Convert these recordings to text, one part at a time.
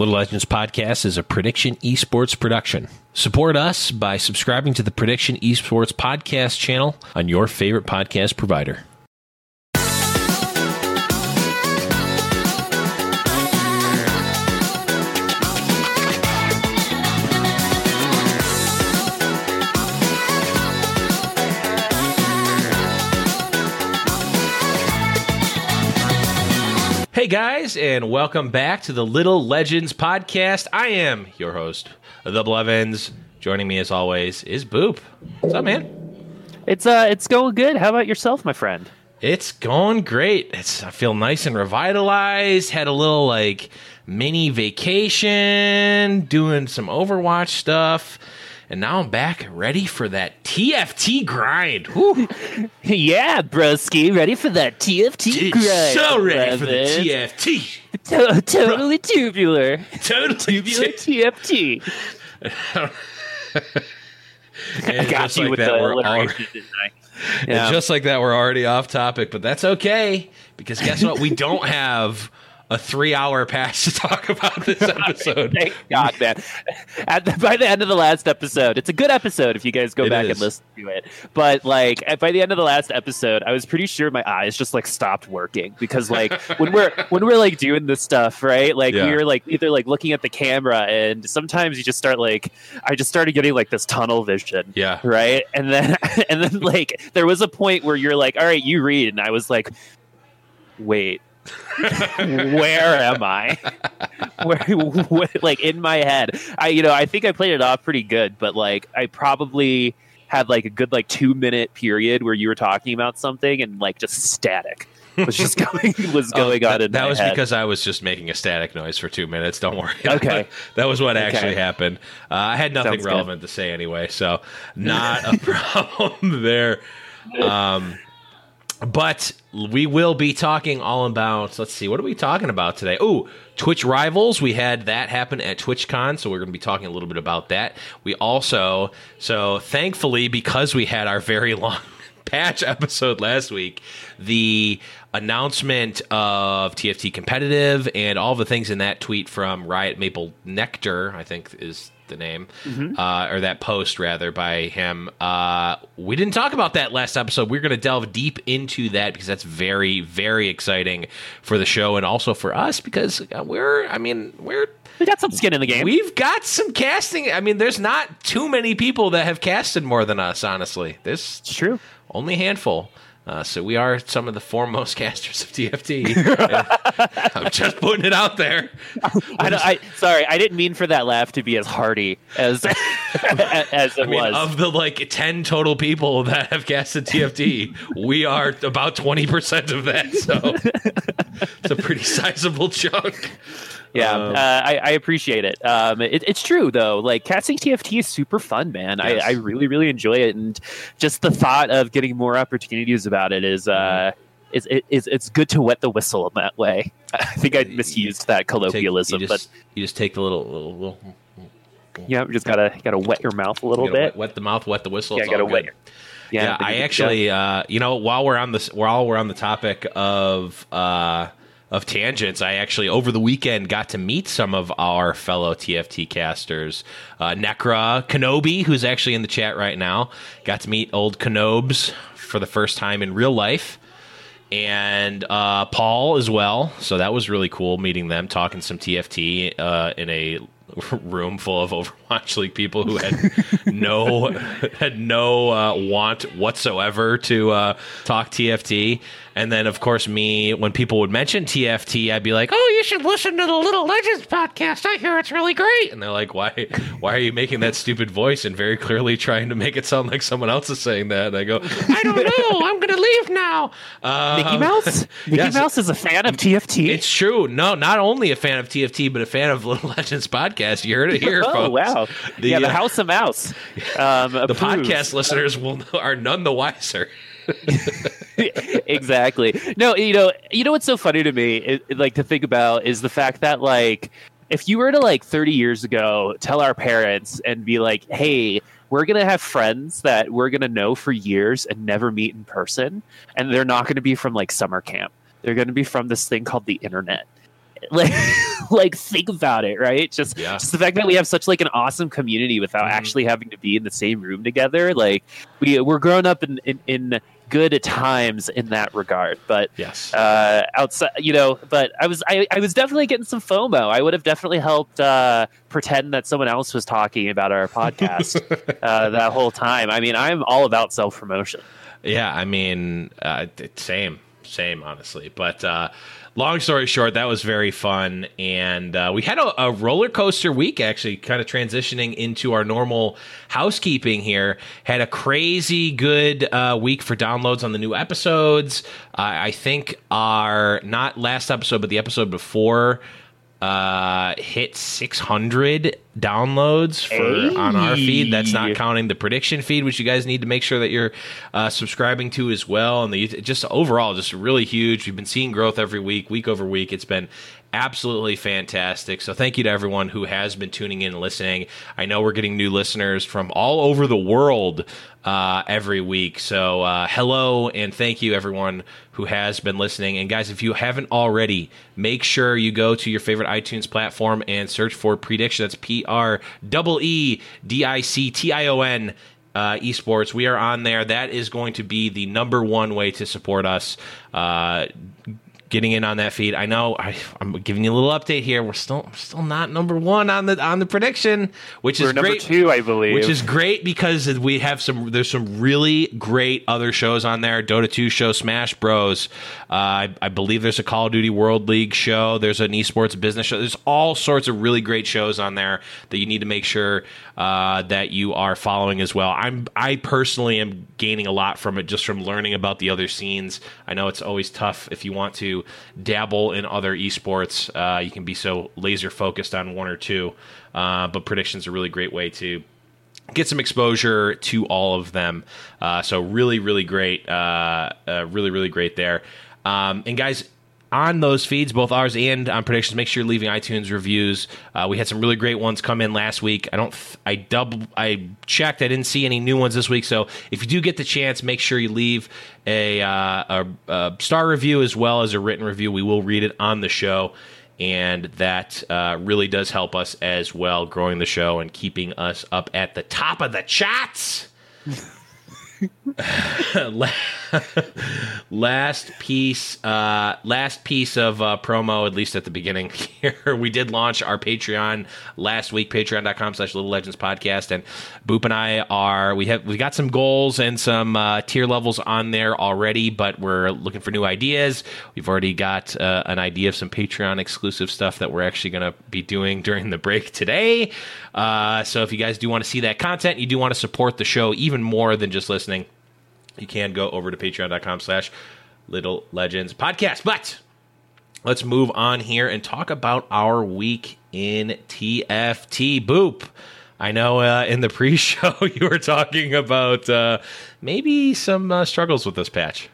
Little Legends Podcast is a Prediction Esports production. Support us by subscribing to the Prediction Esports Podcast channel on your favorite podcast provider. Hey guys, and welcome back to the Little Legends podcast. I am your host, the Blevins. Joining me as always is Boop. What's up, man? It's uh, it's going good. How about yourself, my friend? It's going great. It's I feel nice and revitalized. Had a little like mini vacation, doing some Overwatch stuff. And now I'm back ready for that TFT grind. Yeah, broski, ready for that TFT grind. So ready for the TFT. To- totally tubular. Totally Tubular TFT. I got you like with that, the we're alliteration, didn't And Yeah. just like that, we're already off topic, but that's okay because guess what? We don't have a three-hour pass to talk about this episode. Thank God, man. At the, by the end of the last episode, it's a good episode if you guys go It back is. and listen to it. But like by the end of the last episode, I was pretty sure my eyes just like stopped working because like when we're when we're like doing this stuff, right? Like Yeah. we were like either like looking at the camera, and sometimes you just start like I just started getting like this tunnel vision. Yeah. Right. And then and then like there was a point where you're like, all right, you read, and I was like, wait. where am I? Where, what, like in my head, I you know I think I played it off pretty good, but like I probably had like a good like two minute period where you were talking about something and like just static was just going was Oh, going on that, in that was head. because I was just making a static noise for two minutes. Don't worry. Okay. that was what Okay. actually happened. Uh, I had nothing Sounds good. relevant to say anyway, so not a problem there. Um, but we will be talking all about. Let's see, what are we talking about today? Oh, Twitch rivals. We had that happen at TwitchCon, so we're going to be talking a little bit about that. We also, so thankfully, because we had our very long patch episode last week, the announcement of TFT competitive and all the things in that tweet from Riot Maple Nectar, I think is the name, uh, or that post rather by him. Uh, we didn't talk about that last episode. We're going to delve deep into that because that's very, very exciting for the show and also for us because uh, we're, I mean, we're we got some skin in the game. We've got some casting. I mean, there's not too many people that have casted more than us, honestly. this it's true. only a handful. Uh, so we are some of the foremost casters of TFT. I'm just putting it out there. I, don't- I sorry, I didn't mean for that laugh to be as hearty as as it I mean, was. of the like 10 total people that have casted TFT, we are about 20% of that. So it's a pretty sizable chunk. Yeah, um, uh, I, I appreciate it. Um, it. It's true though. Like casting TFT is super fun, man. Yes. I, I really really enjoy it, and just the thought of getting more opportunities about it is. Uh, is, is, it's good to wet the whistle in that way. I think I misused that Take- colloquialism, you, but just, you just take the little, little, little yeah, just gotta gotta wet your mouth a little bit. wet, wet the mouth, wet the whistle. Yeah, it's gotta wet your- Yeah, but I actually, uh, you know, while we're on this, while we're on the topic of uh, of tangents, I actually over the weekend got to meet some of our fellow TFT casters. Uh, Necra Kenobi, who's actually in the chat right now, got to meet old Kenobes for the first time in real life. And uh, Paul as well, so that was really cool meeting them, talking some TFT uh, in a room full of Overwatch League people who had no had no uh, want whatsoever to uh, talk TFT. And then, of course, me when people would mention TFT, I'd be like, "Oh, you should listen to the Little Legends podcast. I hear it's really great." And they're like, "Why? Why are you making that stupid voice and very clearly trying to make it sound like someone else is saying that?" And I go, "I don't know. I'm going to leave now." Um, Mickey Mouse. Mickey yes. Mouse is a fan of TFT. It's true. No, not only a fan of TFT, but a fan of Little Legends podcast. You heard it here, oh folks. wow! The, yeah, the uh, House of Mouse. Um, The podcast listeners will are none the wiser. exactly. No, you know, you know what's so funny to me, it, like to think about, is the fact that like, if you were to like 30 years ago tell our parents and be like, "Hey, we're gonna have friends that we're gonna know for years and never meet in person, and they're not gonna be from like summer camp. They're gonna be from this thing called the internet." Like, like think about it, right? Just, Yeah. just the fact that we have such like an awesome community without Mhm. actually having to be in the same room together. Like, we we're grown up in in, in good times in that regard. But Yes. uh, outside, you know, but I was I, I was definitely getting some FOMO. I would have definitely helped uh, pretend that someone else was talking about our podcast uh, that whole time. I mean, I'm all about self promotion. Yeah, I mean, uh, same, same, honestly. But uh, long story short, that was very fun, and uh, we had a, a roller coaster week. Actually, kind of transitioning into our normal housekeeping here. Had a crazy good uh, week for downloads on the new episodes. Uh, I think our not last episode, but the episode before. Uh, hit 600 downloads for on our feed. That's not counting the prediction feed, which you guys need to make sure that you're uh, subscribing to as well. And the just overall, just really huge. We've been seeing growth every week, week over week. It's been absolutely fantastic. So thank you to everyone who has been tuning in and listening. I know we're getting new listeners from all over the world uh, every week. So uh, hello and thank you everyone who has been listening. And guys, if you haven't already, make sure you go to your favorite iTunes platform and search for Prediction. That's P R E E D I C T I O N uh, esports. We are on there. That is going to be the number one way to support us. Uh, getting in on that feed. I know I, I'm giving you a little update here. We're still still not number one on the on the prediction, which We're is number great. two, I believe. Which is great because we have some. There's some really great other shows on there. Dota 2 show, Smash Bros. Uh, I, I believe there's a Call of Duty World League show. There's an esports business show. There's all sorts of really great shows on there that you need to make sure uh, that you are following as well. I'm I personally am gaining a lot from it just from learning about the other scenes. I know it's always tough if you want to dabble in other esports. Uh, you can be so laser focused on one or two, uh, but predictions are a really great way to get some exposure to all of them. Uh, so really, really great, uh, really, really great there. Um, and guys, on those feeds, both ours and on predictions, make sure you're leaving iTunes reviews. Uh, we had some really great ones come in last week. I don't, th- I double, I checked, I didn't see any new ones this week. So if you do get the chance, make sure you leave a, uh, a, a star review as well as a written review. We will read it on the show and that uh, really does help us as well, growing the show and keeping us up at the top of the chats. La- last piece, uh, last piece of uh, promo, at least at the beginning here. We did launch our Patreon last week, patreon.com slash little legends podcast. And Boop and I are, we have, we got some goals and some uh, tier levels on there already, but we're looking for new ideas. We've already got uh, an idea of some Patreon exclusive stuff that we're actually going to be doing during the break today. Uh, so if you guys do want to see that content, you do want to support the show even more than just listening you can go over to patreon.com slash little legends podcast. But let's move on here and talk about our week in tft boop. I know uh, in the pre-show you were talking about uh, maybe some uh, struggles with this patch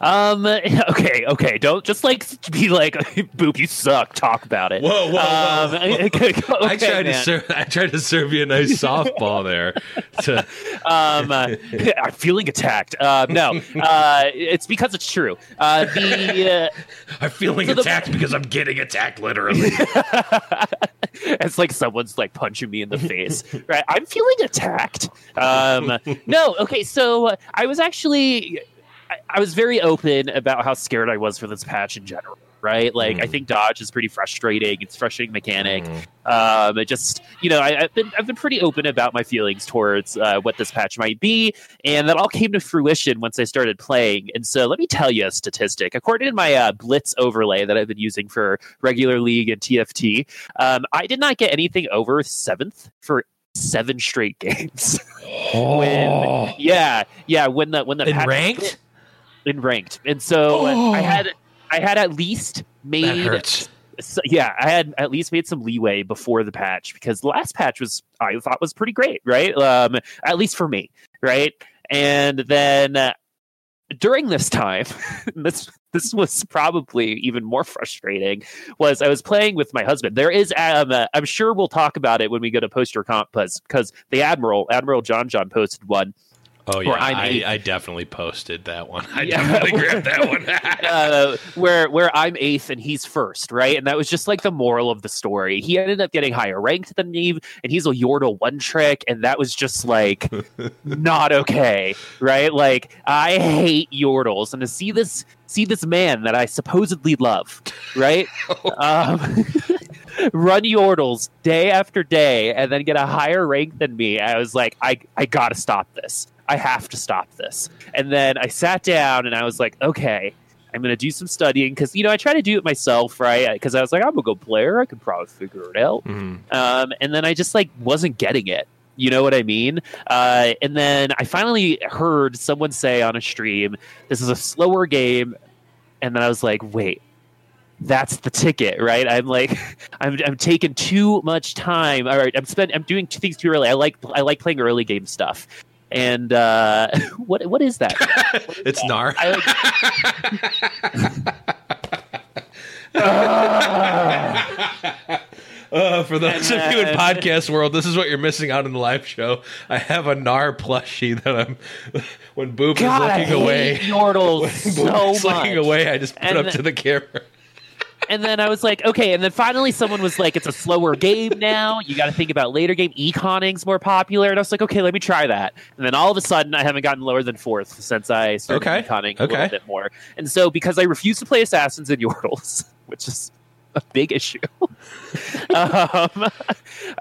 Um. Okay. Okay. Don't just like be like, "Boop, you suck." Talk about it. Whoa, whoa, whoa. Um, okay, I tried to serve. I tried to serve you a nice softball there. To, um, uh, I'm feeling attacked. Uh, no, uh, it's because it's true. Uh, the uh, I'm feeling So the- attacked because I'm getting attacked literally. it's like someone's like punching me in the face. Right? I'm feeling attacked. Um, no. Okay. So uh, I was actually, I, I was very open about how scared I was for this patch in general. Right? Like I Mm. think dodge is pretty frustrating. It's frustrating mechanic. Mm. Um, it just, you know, I, I've been I've been pretty open about my feelings towards uh, what this patch might be, and that all came to fruition once I started playing. And so, let me tell you a statistic. According to my uh, Blitz overlay that I've been using for regular league and TFT, um, I did not get anything over seventh for seven straight games. when, yeah, yeah, when the when the In ranked? In ranked, and so Oh. I had I had at least made That hurts. so, yeah, I had at least made some leeway before the patch because the last patch was I thought was pretty great, right? Um, at least for me, right? And then uh, during this time, this this was probably even more frustrating. Was I was playing with my husband? There is, um, uh, I'm sure we'll talk about it when we go to poster comp because the admiral, Admiral John John, posted one Oh yeah, I'm I. I definitely posted that one. I Yeah. definitely grabbed that one. uh, where where I'm eighth and he's first, right? And that was just like the moral of the story. He ended up getting higher ranked than me, and he's a Yordle one trick, and that was just like not okay, right? Like I hate Yordles, and to see this see this man that I supposedly love, right? um, run Yordles day after day, and then get a higher rank than me. I was like, I I gotta stop this. I have to stop this. And then I sat down and I was like, okay, I'm going to do some studying because, you know, I try to do it myself, right? Because I was like, I'm a good player. I can probably figure it out. Mhm. Um, and then I just like wasn't getting it. You know what I mean? Uh, and then I finally heard someone say on a stream, this is a slower game. And then I was like, wait, that's the ticket, right? I'm like, I'm, I'm taking too much time. All right, I'm spend, I'm doing two things too early. I like, I like playing early game stuff. And uh, what, what is that? it's Gnar. I like, Uh, for those And of you in podcast world, this is what you're missing out in the live show. I have a Gnar plushie that I'm when Boop God, is looking hate away. Yordles when so Boop is looking away, I just put And up to the camera. And then I was like, okay. And then finally, someone was like, it's a slower game now. You got to think about later game. Econing's more popular. And I was like, okay, let me try that. And then all of a sudden, I haven't gotten lower than fourth since I started Okay. econing a little bit more. And so, because I refuse to play assassins and Yordles, which is a big issue. um,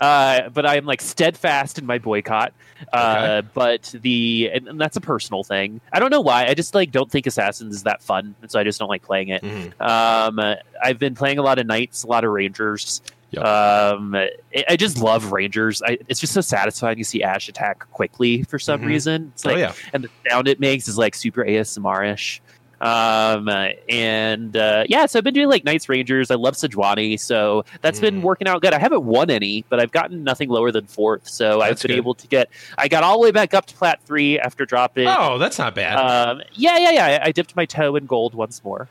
uh, but I'm like steadfast in my boycott. Uh, but the and, and that's a personal thing. I don't know why. I just like don't think assassins is that fun, and so I just don't like playing it. Mhm. Um, I've been playing a lot of knights, a lot of rangers. Yep. Um, I, I just love rangers. I, it's just so satisfying to see Ashe attack quickly for some Mhm. reason. It's oh like, yeah, and the sound it makes is like super ASMR ish. Um, uh, and uh, yeah, so I've been doing like Knights Rangers. I love Sejuani, so that's been Mm. working out good. I haven't won any, but I've gotten nothing lower than fourth. So I've been good. able to get. I got all the way back up to plat three after dropping. Oh, that's not bad. Um, yeah, yeah, yeah. I, dipped my toe in gold once more.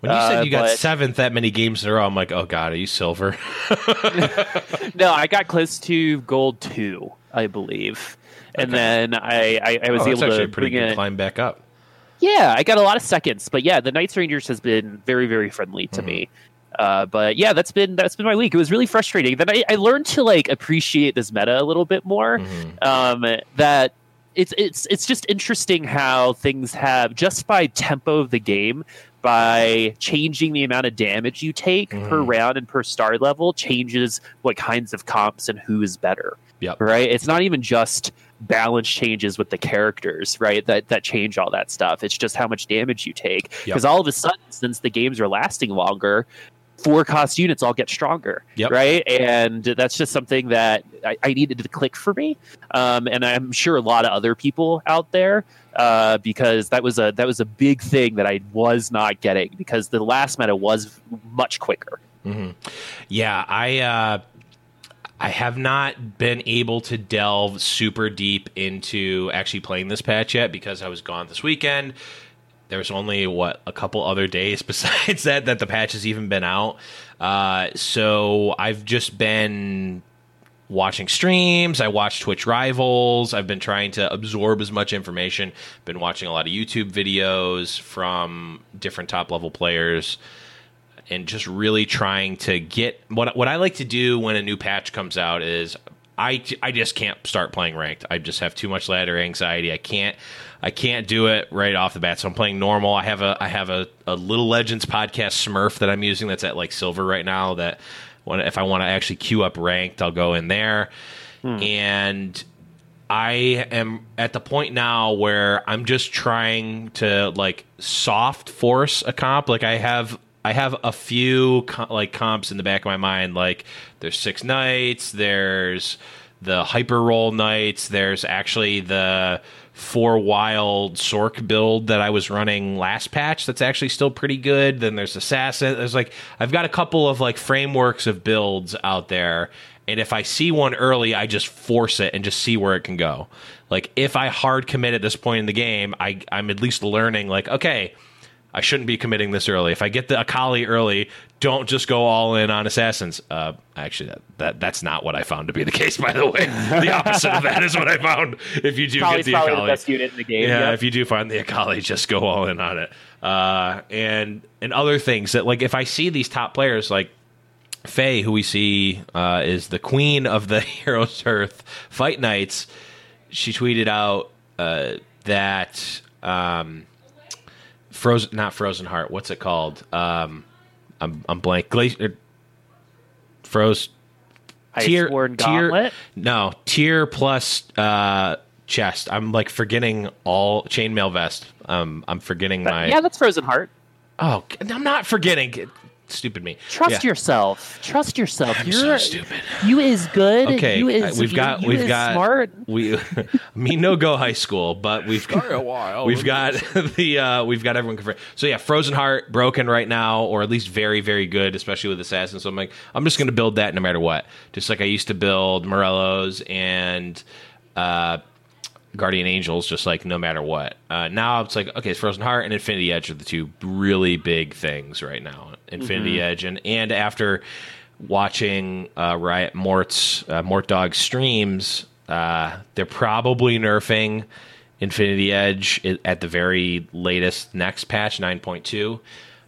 when you said uh, you got but- seventh that many games in a row, I'm like, oh god, are you silver? no, I got close to gold two, I believe, and Okay. then I I, I was oh, able to a pretty bring good it. climb back up. Yeah, I got a lot of seconds, but yeah, the Knights Rangers has been very very friendly to Mhm. me. Uh, but yeah, that's been that's been my week. It was really frustrating. Then I, I learned to like appreciate this meta a little bit more. Mhm. Um, that it's it's it's just interesting how things have just by tempo of the game by changing the amount of damage you take mm. per round and per star level changes what kinds of comps and who is better. Yep. Right? It's not even just balance changes with the characters, right? That that change all that stuff. It's just how much damage you take. Because yep. all of a sudden, since the games are lasting longer, four cost units all get stronger, yep. right? And that's just something that I, I needed to click for me, um, and I'm sure a lot of other people out there uh, because that was a that was a big thing that I was not getting because the last meta was much quicker. Mm-hmm. Yeah, I. Uh... I have not been able to delve super deep into actually playing this patch yet because I was gone this weekend there's only what a couple other days besides that that the patch has even been out. Uh, so I've just been watching streams. I watch Twitch Rivals. I've been trying to absorb as much information. Been watching a lot of YouTube videos from different top level players. And just really trying to get what what I like to do when a new patch comes out is I, I just can't start playing ranked. I just have too much ladder anxiety. I can't I can't do it right off the bat. So I'm playing normal. I have a I have a, a Little Legends podcast Smurf that I'm using that's at like silver right now. That when if I want to actually queue up ranked, I'll go in there. Hmm. And I am at the point now where I'm just trying to like soft force a comp. Like I have I have a few like comps in the back of my mind. Like there's six knights. There's the hyper roll knights. There's actually the four wild Sorc build that I was running last patch that's actually still pretty good. Then there's Assassin. There's like I've got a couple of like frameworks of builds out there. And if I see one early, I just force it and just see where it can go. Like if I hard commit at this point in the game, I, I'm at least learning like, okay, I shouldn't be committing this early. If I get the Akali early, don't just go all in on assassins. Uh, actually, that, that that's not what I found to be the case. By the way, the opposite of that is what I found. If you do Akali's get the Akali, the best unit in the game. Yeah, if you do find the Akali, just go all in on it. Uh, and and other things that like if I see these top players like Faye, who we see uh, is the queen of the Heroes Hearth Fight Nights, she tweeted out uh, that. Um, frozen not frozen heart what's it called? Um i'm i'm blank. Glacier er, froze tier tier no tier plus uh chest. I'm like forgetting all chainmail vest. Um i'm forgetting but, my yeah that's frozen heart. Oh i'm not forgetting stupid me. Trust yeah. yourself. Trust yourself. I'm You're so stupid. You is good. Okay, you is, we've got you, we've got smart. We me no go high school, but we've got a while. We've got the uh, we've got everyone confirmed. So yeah, Frozen Heart broken right now, or at least very very good, especially with Assassin. So I'm like, I'm just going to build that no matter what. Just like I used to build Morello's and. Uh, Guardian Angels, just like no matter what. Uh, now it's like okay, it's Frozen Heart and Infinity Edge are the two really big things right now. Infinity mm-hmm. Edge and and after watching uh, Riot Mort's uh, Mort Dog streams, uh, they're probably nerfing Infinity Edge at the very latest next patch nine point two.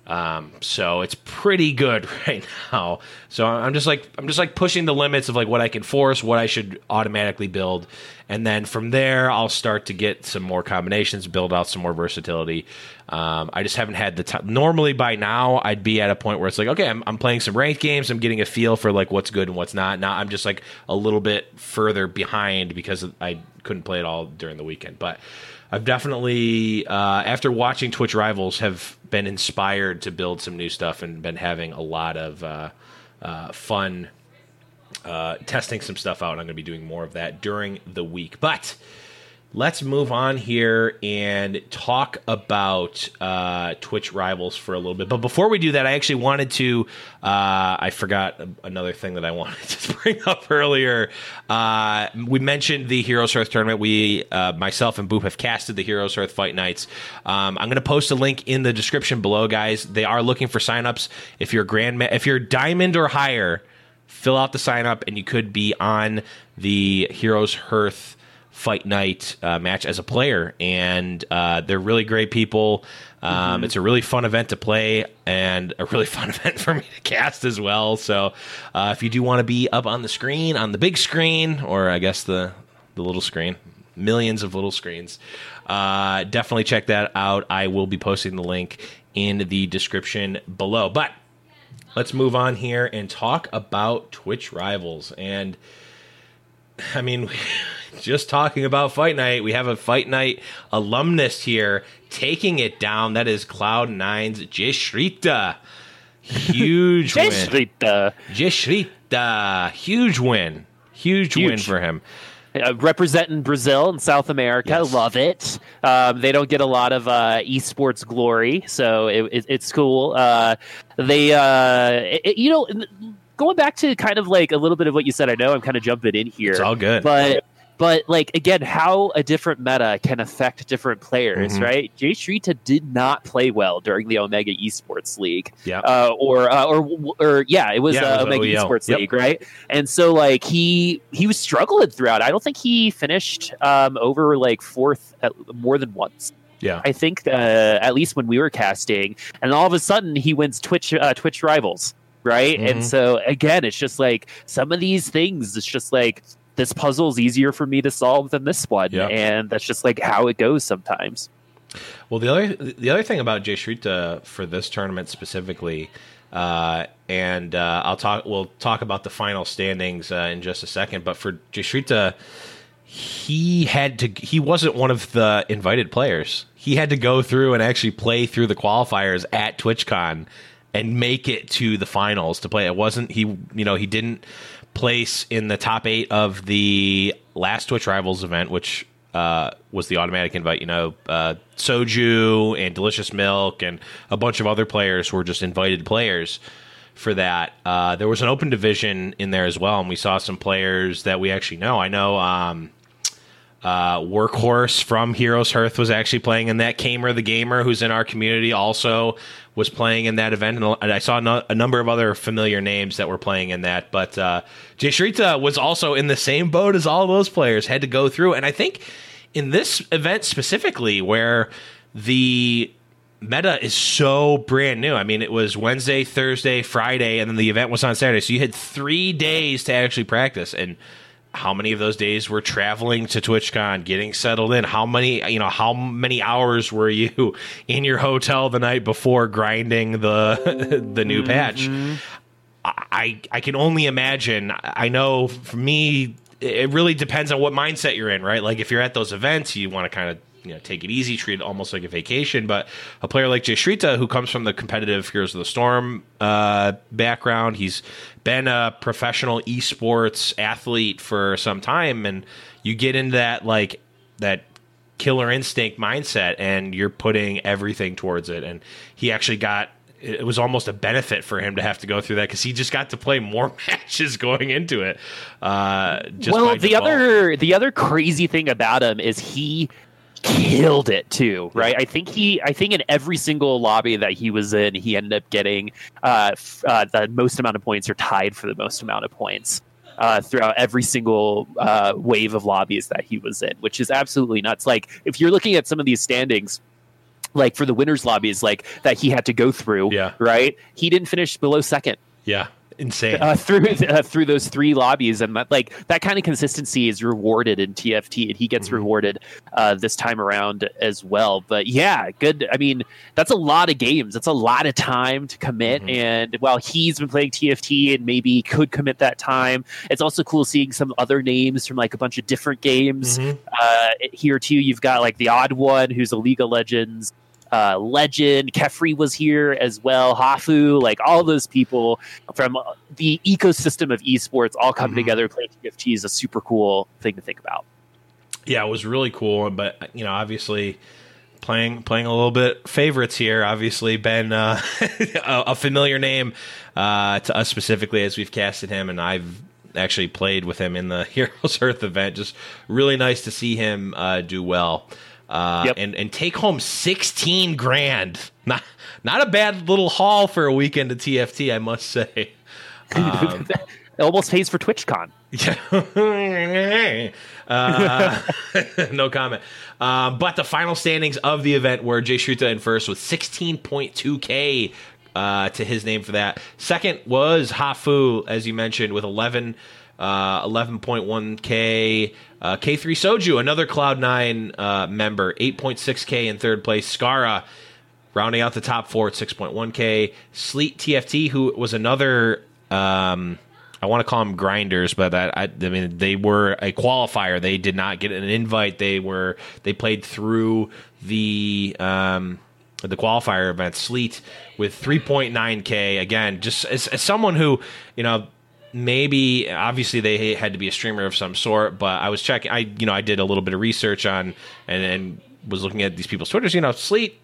Um, so it's pretty good right now. So I'm just like I'm just like pushing the limits of like what I can force, what I should automatically build, and then from there I'll start to get some more combinations, build out some more versatility. Um, I just haven't had the time. Normally by now I'd be at a point where it's like, okay, I'm, I'm playing some ranked games, I'm getting a feel for like what's good and what's not. Now I'm just like a little bit further behind because I couldn't play it all during the weekend, but. I've definitely, uh, after watching Twitch Rivals, have been inspired to build some new stuff and been having a lot of uh, uh, fun uh, testing some stuff out. I'm going to be doing more of that during the week. But let's move on here and talk about uh, Twitch rivals for a little bit. But before we do that, I actually wanted to. Uh, I forgot another thing that I wanted to bring up earlier. Uh, we mentioned the Heroes Hearth tournament. We, uh, myself and Boop, have casted the Heroes Hearth Fight Nights. Um, I'm going to post a link in the description below, guys. They are looking for signups. If you're grand, if you're diamond or higher, fill out the sign up, and you could be on the Heroes Hearth fight night uh, match as a player, and uh, they're really great people. Um, mm-hmm. It's a really fun event to play, and a really fun event for me to cast as well. So, uh, if you do want to be up on the screen, on the big screen, or I guess the the little screen, millions of little screens. Uh, definitely check that out. I will be posting the link in the description below. But let's move on here and talk about Twitch rivals. And I mean, just talking about Fight Night, we have a Fight Night alumnus here taking it down. That is Cloud Nine's Jishrita. Huge win. Jishrita. Jishrita. Huge win. Huge, Huge. win for him. Uh, representing Brazil and South America, Yes. love it. Um, they don't get a lot of uh, esports glory, so it, it, it's cool. Uh, they, uh, it- it- you know, going back to kind of like a little bit of what you said. I know I'm kind of jumping in here. It's all good. but but like again how a different meta can affect different players Mhm. right jay shrita did not play well during the omega esports league Yep. uh, or, uh, or or yeah it was, Yeah, it uh, was omega OEL. esports Yep. league right and so like he he was struggling throughout i don't think he finished um, over like fourth at, more than once yeah. I think uh, at least when we were casting, and all of a sudden he wins Twitch uh, Twitch rivals, right? Mhm. And so again, it's just like some of these things. It's just like this puzzle is easier for me to solve than this one, Yeah. and that's just like how it goes sometimes. Well, the other the other thing about Jay Shrita for this tournament specifically, uh, and uh, I'll talk. We'll talk about the final standings uh, in just a second. But for Jay Shrita, he had to. He wasn't one of the invited players. He had to go through and actually play through the qualifiers at TwitchCon and make it to the finals to play. It wasn't he. You know, he didn't place in the top eight of the last Twitch Rivals event, which uh, was the automatic invite. You know, uh, Soju and Delicious Milk and a bunch of other players were just invited players for that. Uh, there was an open division in there as well, and we saw some players that we actually know. I know um, uh, Workhorse from Heroes Hearth was actually playing in that. Kamer the Gamer, who's in our community, also was playing in that event. And I saw no, a number of other familiar names that were playing in that. But uh, Jay Shrita was also in the same boat as all those players, had to go through. And I think in this event specifically, where the meta is so brand new. I mean, it was Wednesday, Thursday, Friday, and then the event was on Saturday. So you had three days to actually practice. And how many of those days were traveling to TwitchCon, getting settled in? How many, you know, how many hours were you in your hotel the night before grinding the the new patch? Mm-hmm. I I can only imagine. I know for me, it really depends on what mindset you're in, right? Like if you're at those events, you want to kind of you know take it easy, treat it almost like a vacation. But a player like Jay Shrita, who comes from the competitive Heroes of the Storm uh, background, he's been a professional esports athlete for some time, and you get into that like that killer instinct mindset and you're putting everything towards it and he actually got it was almost a benefit for him to have to go through that because he just got to play more matches going into it uh just well, the default. other the other crazy thing about him is he killed it too, right? I think he, I think in every single lobby that he was in, he ended up getting uh, f- uh, the most amount of points or tied for the most amount of points. Uh, throughout every single uh, wave of lobbies that he was in, which is absolutely nuts. Like if you're looking at some of these standings, like for the winners lobbies, like that he had to go through, Yeah. right? He didn't finish below second yeah insane uh, through uh, through those three lobbies, and that, like that kind of consistency is rewarded in TFT, and he gets Mhm. rewarded uh, this time around as well. But yeah, good. I mean, that's a lot of games. That's a lot of time to commit. Mhm. And while he's been playing TFT and maybe could commit that time, it's also cool seeing some other names from like a bunch of different games Mhm. uh, here too. You've got like the odd one who's a League of Legends uh, legend. Kefri was here as well. Hafu, like all those people from the ecosystem of esports all come Mhm. together. Playing TFT is a super cool thing to think about. yeah it was really cool but you know obviously playing playing a little bit favorites here obviously been uh, a, a familiar name uh, to us specifically as we've casted him and i've actually played with him in the heroes hearth event just really nice to see him uh, do well uh, Yep. and and take home 16 grand not not a bad little haul for a weekend at tft i must say Um, it almost pays for TwitchCon. yeah. uh, no comment. Um, but the final standings of the event were Jay Shruta in first with 16.2K uh, to his name for that. Second was Hafu, as you mentioned, with 11 uh, 11.1k. Uh, K3 Soju, another Cloud9 uh, member, 8.6k in third place. Scarra, rounding out the top four at 6.1k. Sleet TFT, who was another. Um, I want to call them grinders, but I, I, I, mean they were a qualifier. They did not get an invite. They were they played through the um, the qualifier event. Sleet with 3.9k again. Just as, as someone who you know maybe obviously they had to be a streamer of some sort, but I was checking. I you know I did a little bit of research on and and was looking at these people's twitters. You know, Sleet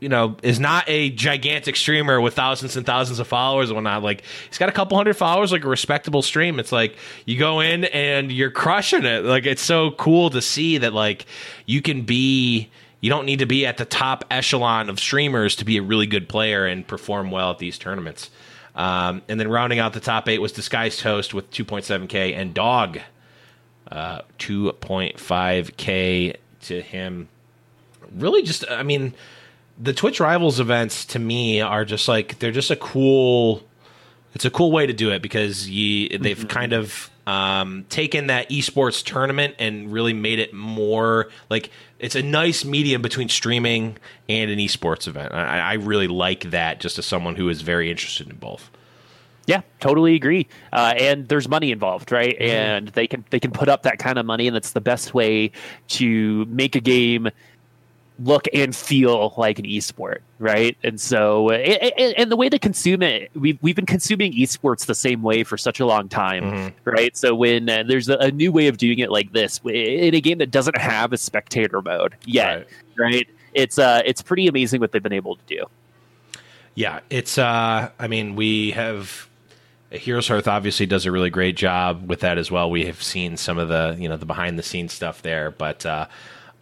you know, is not a gigantic streamer with thousands and thousands of followers and whatnot. Like he's got a couple hundred followers, like a respectable stream. It's like you go in and you're crushing it. Like it's so cool to see that like you can be you don't need to be at the top echelon of streamers to be a really good player and perform well at these tournaments. Um, and then rounding out the top eight was Disguised Toast with 2.7k and Dog, uh, 2.5k to him. Really, just I mean the Twitch Rivals events to me are just like they're just a cool. It's a cool way to do it because you they've mm-hmm. kind of um, taken that esports tournament and really made it more like it's a nice medium between streaming and an esports event. I, I really like that just as someone who is very interested in both. Yeah, totally agree. Uh, and there's money involved, right? Mm-hmm. And they can they can put up that kind of money, and that's the best way to make a game look and feel like an esport, right? And so, and the way to consume it, we've we've been consuming esports the same way for such a long time, mm-hmm. right? So when uh, there's a, a, new way of doing it like this in a game that doesn't have a spectator mode yet, right? right? It's uh, it's pretty amazing what they've been able to do. Yeah, it's. uh I mean, we have. Heroes Hearth obviously does a really great job with that as well. We have seen some of the you know the behind the scenes stuff there, but uh,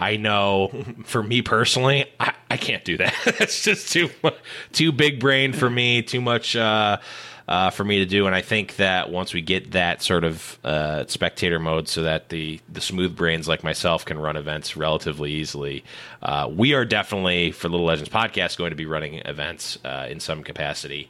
I know for me personally, I, I can't do that. That's just too too big brain for me. Too much uh, uh, for me to do. And I think that once we get that sort of uh, spectator mode, so that the the smooth brains like myself can run events relatively easily, uh, we are definitely for Little Legends podcast going to be running events uh, in some capacity.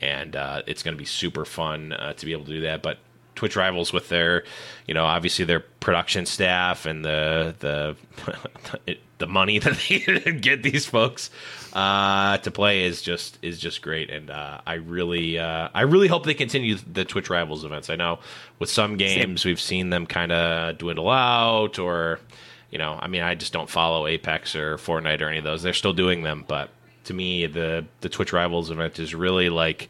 And uh, it's going to be super fun to be able to do that. But Twitch Rivals with their, you know, obviously their production staff and the the the money that they get these folks uh, to play is just is just great, and uh, I really uh, I really hope they continue the Twitch Rivals events. I know with some games Same. we've seen them kind of dwindle out, or you know, I mean, I just don't follow Apex or Fortnite or any of those. They're still doing them, but to me, the the Twitch Rivals event is really like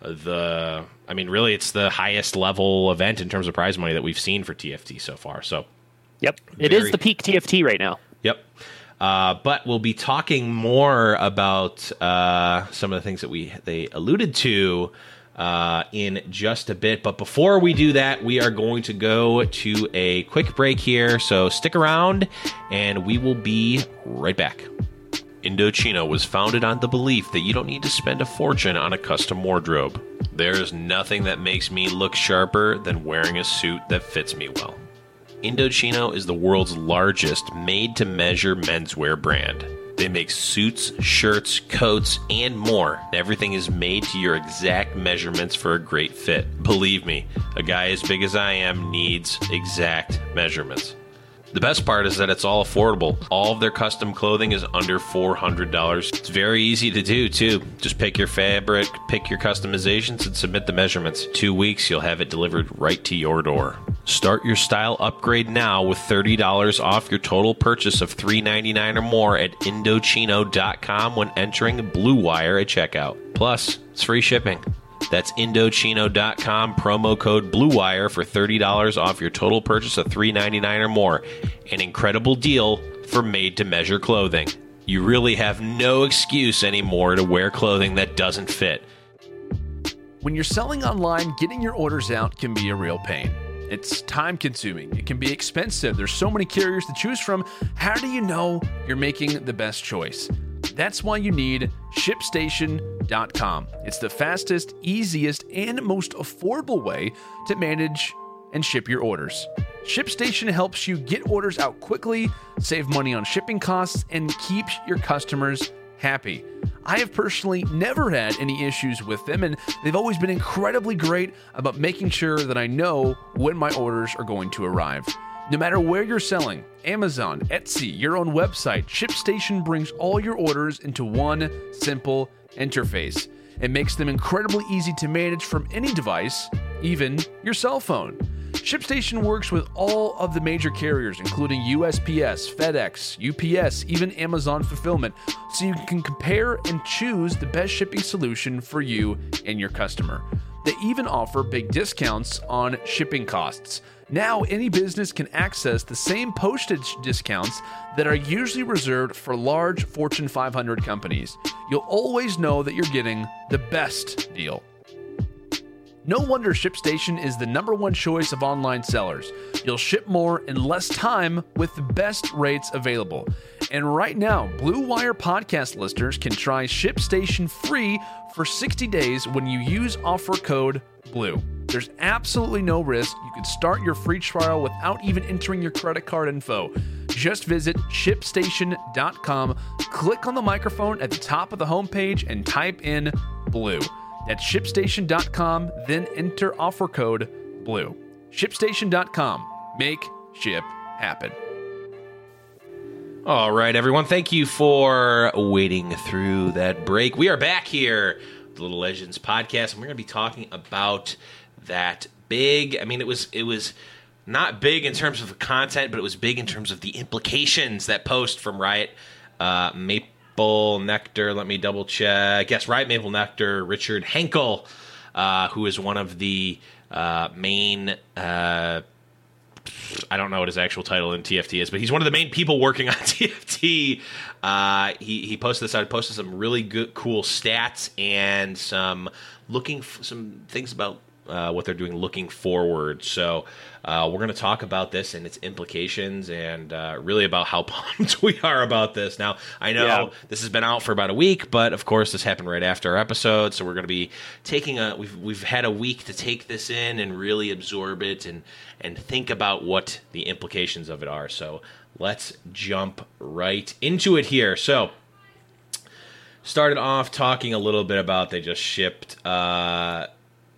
the I mean, really, it's the highest level event in terms of prize money that we've seen for TFT so far. So, yep, it very, is the peak TFT right now. Yep. Uh, but we'll be talking more about uh, some of the things that we they alluded to uh, in just a bit. But before we do that, we are going to go to a quick break here. So stick around, and we will be right back. Indochino was founded on the belief that you don't need to spend a fortune on a custom wardrobe. There is nothing that makes me look sharper than wearing a suit that fits me well. Indochino is the world's largest made to measure menswear brand. They make suits, shirts, coats, and more. Everything is made to your exact measurements for a great fit. Believe me, a guy as big as I am needs exact measurements. The best part is that it's all affordable. All of their custom clothing is under $400. It's very easy to do, too. Just pick your fabric, pick your customizations, and submit the measurements. Two weeks, you'll have it delivered right to your door. Start your style upgrade now with $30 off your total purchase of $3.99 or more at Indochino.com when entering Blue Wire at checkout. Plus, it's free shipping. That's Indochino.com, promo code BLUEWIRE for $30 off your total purchase of $3.99 or more. An incredible deal for made to measure clothing. You really have no excuse anymore to wear clothing that doesn't fit. When you're selling online, getting your orders out can be a real pain. It's time consuming. It can be expensive. There's so many carriers to choose from. How do you know you're making the best choice? That's why you need ShipStation.com. It's the fastest, easiest, and most affordable way to manage and ship your orders. ShipStation helps you get orders out quickly, save money on shipping costs, and keeps your customers happy. I have personally never had any issues with them, and they've always been incredibly great about making sure that I know when my orders are going to arrive. No matter where you're selling, Amazon, Etsy, your own website, ShipStation brings all your orders into one simple interface. It makes them incredibly easy to manage from any device, even your cell phone. ShipStation works with all of the major carriers, including USPS, FedEx, UPS, even Amazon Fulfillment, so you can compare and choose the best shipping solution for you and your customer. They even offer big discounts on shipping costs. Now, any business can access the same postage discounts that are usually reserved for large Fortune 500 companies. You'll always know that you're getting the best deal. No wonder ShipStation is the number one choice of online sellers. You'll ship more in less time with the best rates available. And right now, Blue Wire podcast listeners can try ShipStation free for 60 days when you use offer code BLUE. There's absolutely no risk. You can start your free trial without even entering your credit card info. Just visit shipstation.com, click on the microphone at the top of the homepage, and type in BLUE. That's shipstation.com, then enter offer code BLUE. Shipstation.com. Make ship happen. All right, everyone. Thank you for waiting through that break. We are back here, the Little Legends podcast, and we're going to be talking about that big. I mean, it was it was not big in terms of the content, but it was big in terms of the implications that post from Riot uh, Maple Nectar. Let me double check. Yes, right Maple Nectar. Richard Henkel, uh, who is one of the uh, main. Uh, I don't know what his actual title in TFT is, but he's one of the main people working on TFT. Uh, he he posted this out. Posted some really good, cool stats and some looking f- some things about uh, what they're doing looking forward. So uh, we're going to talk about this and its implications, and uh, really about how pumped we are about this. Now I know Yeah. this has been out for about a week, but of course this happened right after our episode, so we're going to be taking a we've we've had a week to take this in and really absorb it and and think about what the implications of it are. So let's jump right into it here. So started off talking a little bit about they just shipped uh,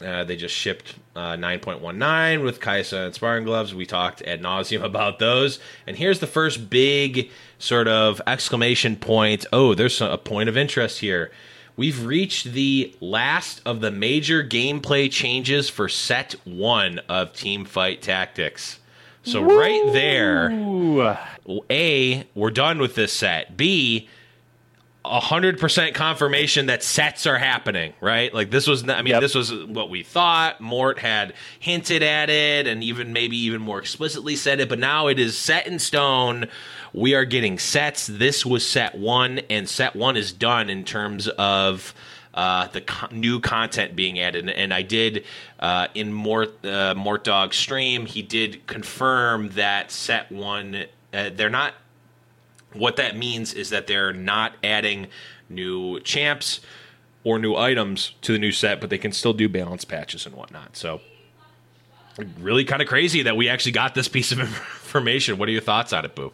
uh, they just shipped uh, 9.19 with Kaisa and sparring gloves. We talked ad nauseum about those, and here's the first big sort of exclamation point. Oh, there's a point of interest here. We've reached the last of the major gameplay changes for set one of Teamfight Tactics. So right there, a we're done with this set. B hundred percent confirmation that sets are happening, right? Like this was, I mean, Yep. this was what we thought. Mort had hinted at it, and even maybe even more explicitly said it. But now it is set in stone. We are getting sets. This was set one, and set one is done in terms of uh, the co- new content being added. And I did uh, in Mort uh, Mort Dog stream. He did confirm that set one. Uh, they're not what that means is that they're not adding new champs or new items to the new set, but they can still do balance patches and whatnot. So, really kind of crazy that we actually got this piece of information. What are your thoughts on it, Boo?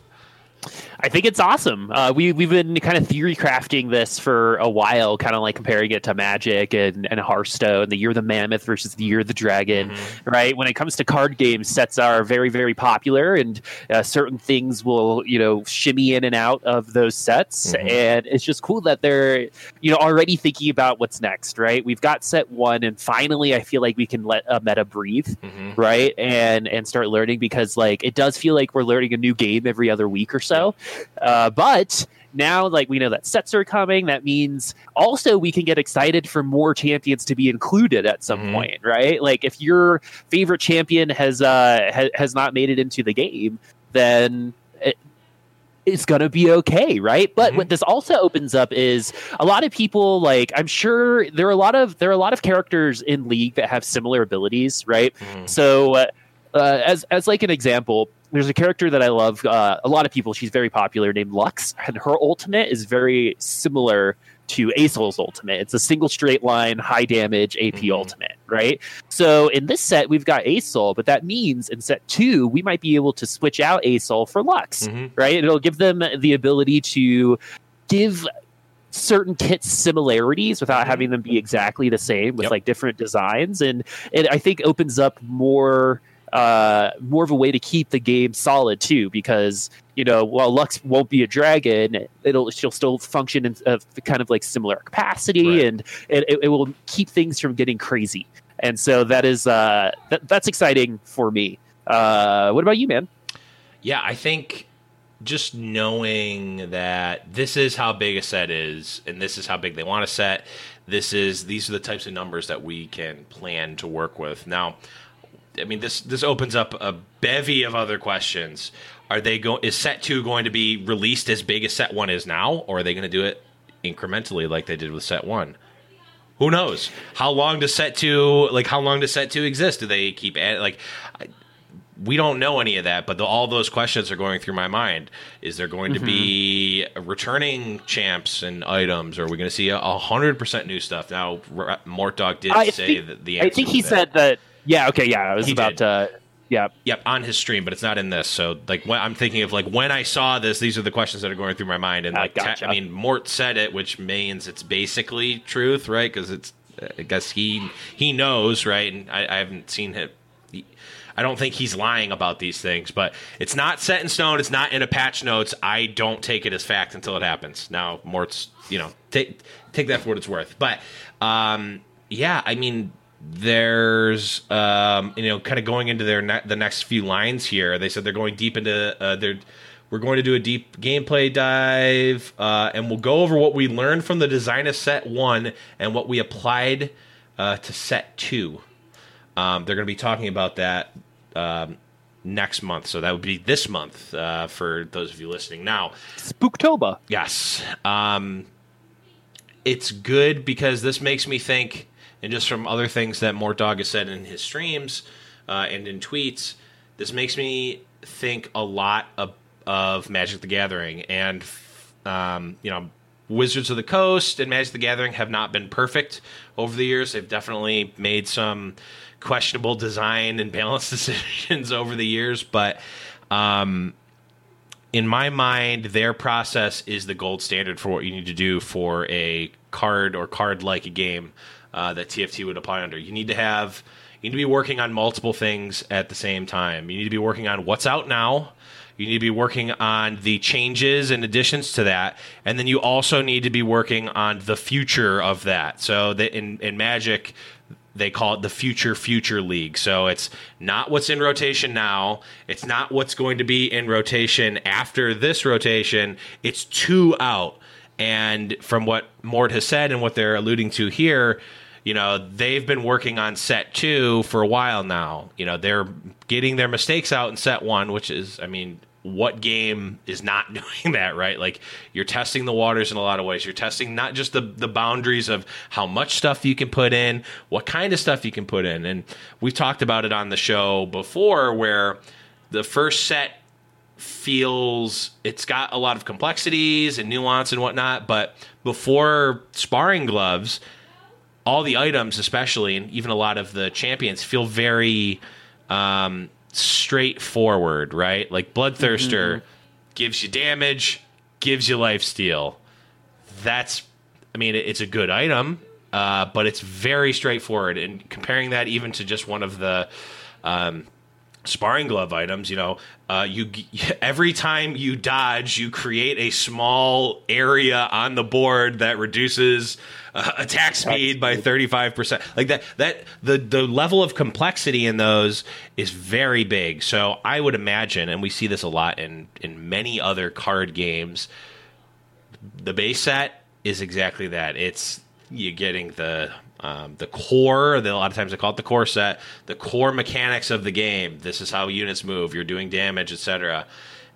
I think it's awesome. Uh, we we've been kind of theory crafting this for a while, kind of like comparing it to Magic and, and Hearthstone, the year of the mammoth versus the year of the dragon, right? When it comes to card games, sets are very very popular, and uh, certain things will you know shimmy in and out of those sets, Mhm. and it's just cool that they're you know already thinking about what's next, right? We've got set one, and finally, I feel like we can let a meta breathe Mm-hmm. right and and start learning because like it does feel like we're learning a new game every other week or so uh, but now like we know that sets are coming that means also we can get excited for more champions to be included at some Mhm. point right like if your favorite champion has uh ha- has not made it into the game then it, it's gonna be okay, right? But Mhm. what this also opens up is a lot of people like I'm sure there are a lot of there are a lot of characters in League that have similar abilities, right? Mhm. So, uh, uh, as as like an example, there's a character that I love. Uh, a lot of people, she's very popular, named Lux, and her ultimate is very similar to Aesol's ultimate. It's a single straight line, high damage AP Mhm. ultimate, right? So in this set, we've got Aesol, but that means in set two, we might be able to switch out Aesol for Lux Mhm. right? It'll give them the ability to give certain kit similarities without having them be exactly the same with Yep. like different designs and it i think opens up more uh more of a way to keep the game solid too because you know while lux won't be a dragon it'll she'll still function in a kind of like similar capacity Right. and it, it, will keep things from getting crazy and so that is uh that, that's exciting for me uh what about you man Yeah, I think just knowing that this is how big a set is, and this is how big they want to set. This is these are the types of numbers that we can plan to work with. Now, I mean this this opens up a bevy of other questions. Are they going? Is set two going to be released as big as set one is now, or are they going to do it incrementally like they did with set one? Who knows? How long does set two like? How long does set two exist? Do they keep adding like? I, we don't know any of that, but the, all those questions are going through my mind. Is there going to be mm-hmm. returning champs and items? Or are we going to see a hundred percent new stuff? Now, R- Mort Dog did I say think- that the i think he that. said that yeah okay yeah i was He about did. to yeah Yep, on his stream, but it's not in this. So, like, when I'm thinking of like when I saw this, these are the questions that are going through my mind. And Ah, like, te- gotcha. I mean, Mort said it, which means it's basically truth, right? Because it's, I guess he he knows, right? And I, I haven't seen him. he- I don't think he's lying about these things, but it's not set in stone. It's not in a patch notes. I don't take it as fact until it happens. Now, Mort's, you know, take take that for what it's worth. But um, yeah, I mean, there's um, you know, kind of going into their ne- the next few lines here. They said they're going deep into uh, their. We're going to do a deep gameplay dive, uh, and we'll go over what we learned from the design of set one and what we applied uh, to set two. Um, they're going to be talking about that um, next month, so that would be this month uh, for those of you listening. Now, spooktober Yes. Um, it's good because this makes me think, and just from other things that Mort Dog has said in his streams uh, and in tweets, this makes me think a lot of, of Magic the Gathering. And, um, you know, Wizards of the Coast and Magic the Gathering have not been perfect over the years. They've definitely made some questionable design and balance decisions over the years, but. Um, in my mind, their process is the gold standard for what you need to do for a card or card like a game uh, that TFT would apply under. You need to have, you need to be working on multiple things at the same time. You need to be working on what's out now. You need to be working on the changes and additions to that, and then you also need to be working on the future of that. So that in in Magic, they call it the future future league so it's not what's in rotation now it's not what's going to be in rotation after this rotation it's two out and from what mort has said and what they're alluding to here you know they've been working on set two for a while now. You know they're getting their mistakes out in set one which is i mean what game is not doing that right? Like you're testing the waters in a lot of ways. You're testing not just the the boundaries of how much stuff you can put in what kind of stuff you can put in. And we've talked about it on the show before where the first set feels it's got a lot of complexities and nuance and whatnot but before sparring gloves all the items especially and even a lot of the champions feel very um, straightforward, right? Like Bloodthirster gives you damage, gives you life steal. That's, I mean, it's a good item, uh, but it's very straightforward. And comparing that even to just one of the um, sparring glove items, you know, uh, you every time you dodge, you create a small area on the board that reduces uh, attack speed by thirty five percent. Like that, that the the level of complexity in those is very big. So I would imagine, and we see this a lot in in many other card games. The base set is exactly that. It's you're getting the um, the core. A lot of times they call it the core set. The core mechanics of the game. This is how units move. You're doing damage, etc.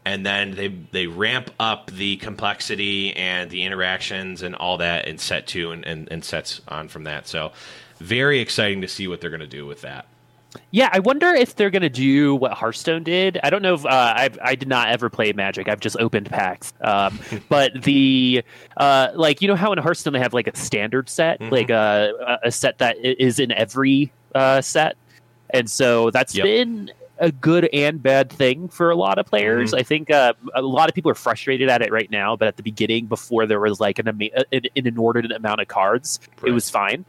And then they they ramp up the complexity and the interactions and all that in set two and, and, and sets on from that. So very exciting to see what they're going to do with that. Yeah, I wonder if they're going to do what Hearthstone did. I don't know if uh, I I did not ever play Magic. I've just opened packs. Um, but the uh, like you know how in Hearthstone they have like a standard set, like a a set that is in every uh, set, and so that's Yep. been a good and bad thing for a lot of players. Mhm. I think uh, a lot of people are frustrated at it right now, but at the beginning, before there was like an, an, an inordinate amount of cards, it was fine.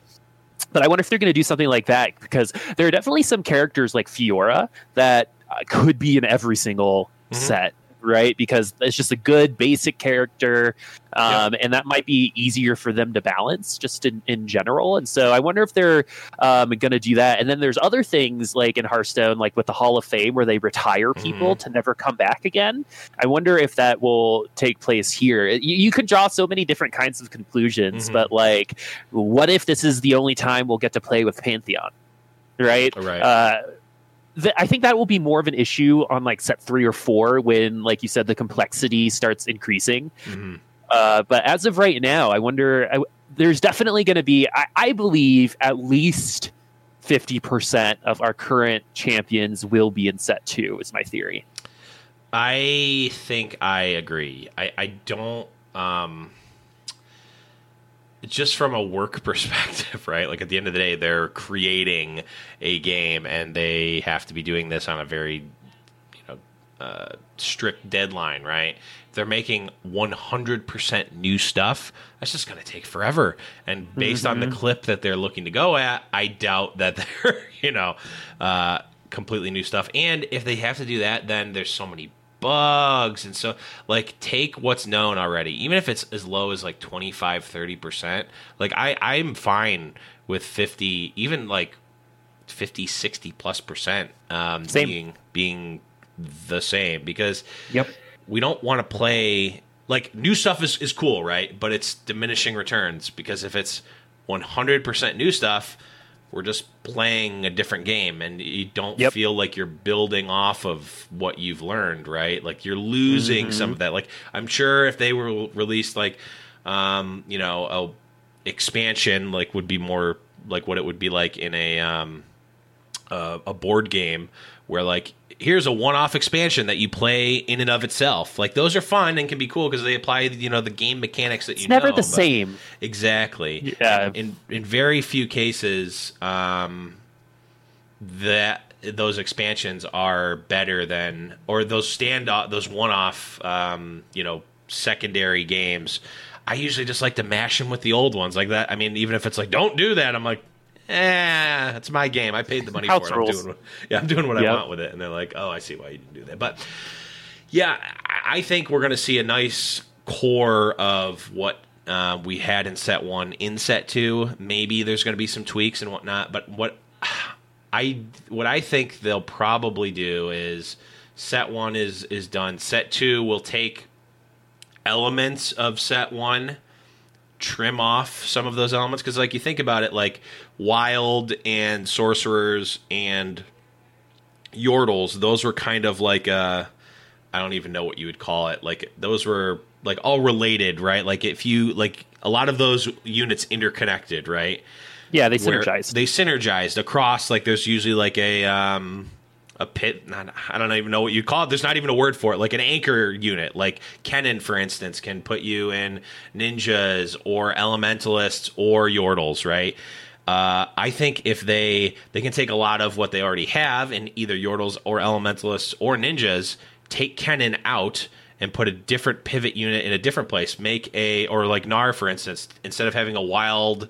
But I wonder if they're going to do something like that because there are definitely some characters like Fiora that uh, could be in every single Mhm. set, right? Because it's just a good basic character, um, and that might be easier for them to balance just in, in general. And so I wonder if they're um, going to do that. And then there's other things like in Hearthstone, like with the Hall of Fame, where they retire people to never come back again. I wonder if that will take place here. You, you could draw so many different kinds of conclusions, Mhm. but like, what if this is the only time we'll get to play with Pantheon? Right? Right. Uh, th- I think that will be more of an issue on like set three or four when, like you said, the complexity starts increasing. Mhm. Uh, but as of right now, I wonder. I, there's definitely going to be, I, I believe, at least fifty percent of our current champions will be in set two. Is my theory. I think I agree. I, I don't um just from a work perspective, right? Like at the end of the day, they're creating a game and they have to be doing this on a very you know uh, strict deadline, right? If they're making 100% new stuff, that's just going to take forever. And based on the clip that they're looking to go at, I doubt that they're, you know, uh, completely new stuff. And if they have to do that, then there's so many bugs. And so, like, take what's known already, even if it's as low as like 25, 30%. Like, I, I'm fine with 50, even like 50, 60 plus percent um, Same. being being the same because Yep. we don't want to play like new stuff is, is cool, right? But it's diminishing returns because if it's 100% new stuff, we're just playing a different game and you don't Yep. feel like you're building off of what you've learned, right? Like you're losing Mm-hmm. some of that. Like I'm sure if they were released like um, you know, a expansion like would be more like what it would be like in a um a, a board game where like here's a one-off expansion that you play in and of itself. Like those are fun and can be cool because they apply you know the game mechanics that It's you never know, the same. Exactly. Yeah. In in very few cases, um, that those expansions are better than or those stand off those one off um, you know secondary games. I usually just like to mash them with the old ones like that. I mean, even if it's like don't do that, I'm like. Eh, it's my game. I paid the money House for it. I'm doing, yeah, I'm doing what I want with it. And they're like, "Oh, I see why you didn't do that." But yeah, I- I think we're going to see a nice core of what uh, we had in set one in set two. Maybe there's going to be some tweaks and whatnot, but what I what I think they'll probably do is set one is is done. Set two will take elements of set one trim off some of those elements because like you think about it like wild and sorcerers and yordles those were kind of like uh i don't even know what you would call it like those were like all related right like if you like a lot of those units interconnected right Yeah, they synergized. They synergized across. Like there's usually like a um, a pit. Not, I don't even know what you call it. There's not even a word for it. Like an anchor unit. Like Kennen, for instance, can put you in ninjas or elementalists or yordles. Right. Uh, I think if they they can take a lot of what they already have in either yordles or elementalists or ninjas, take Kennen out and put a different pivot unit in a different place. Make a or like Gnar, for instance, instead of having a wild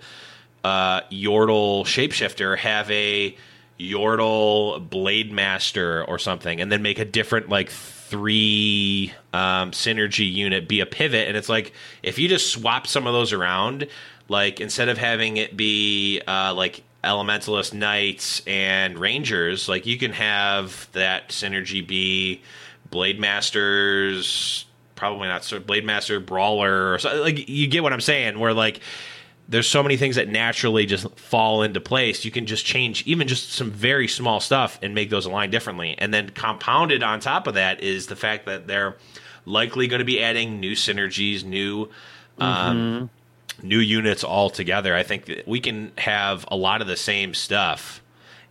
uh, Yordle shapeshifter have a Yordle Blade Master or something, and then make a different like three um, synergy unit be a pivot. And it's like if you just swap some of those around, like instead of having it be uh, like Elementalist Knights and Rangers, like you can have that synergy be Blade Masters. Probably not so Blade Master Brawler or so, like you get what I'm saying. Where like there's so many things that naturally just fall into place. You can just change even just some very small stuff and make those align differently. And then compounded on top of that is the fact that they're likely going to be adding new synergies, new um, new units all together. I think we can have a lot of the same stuff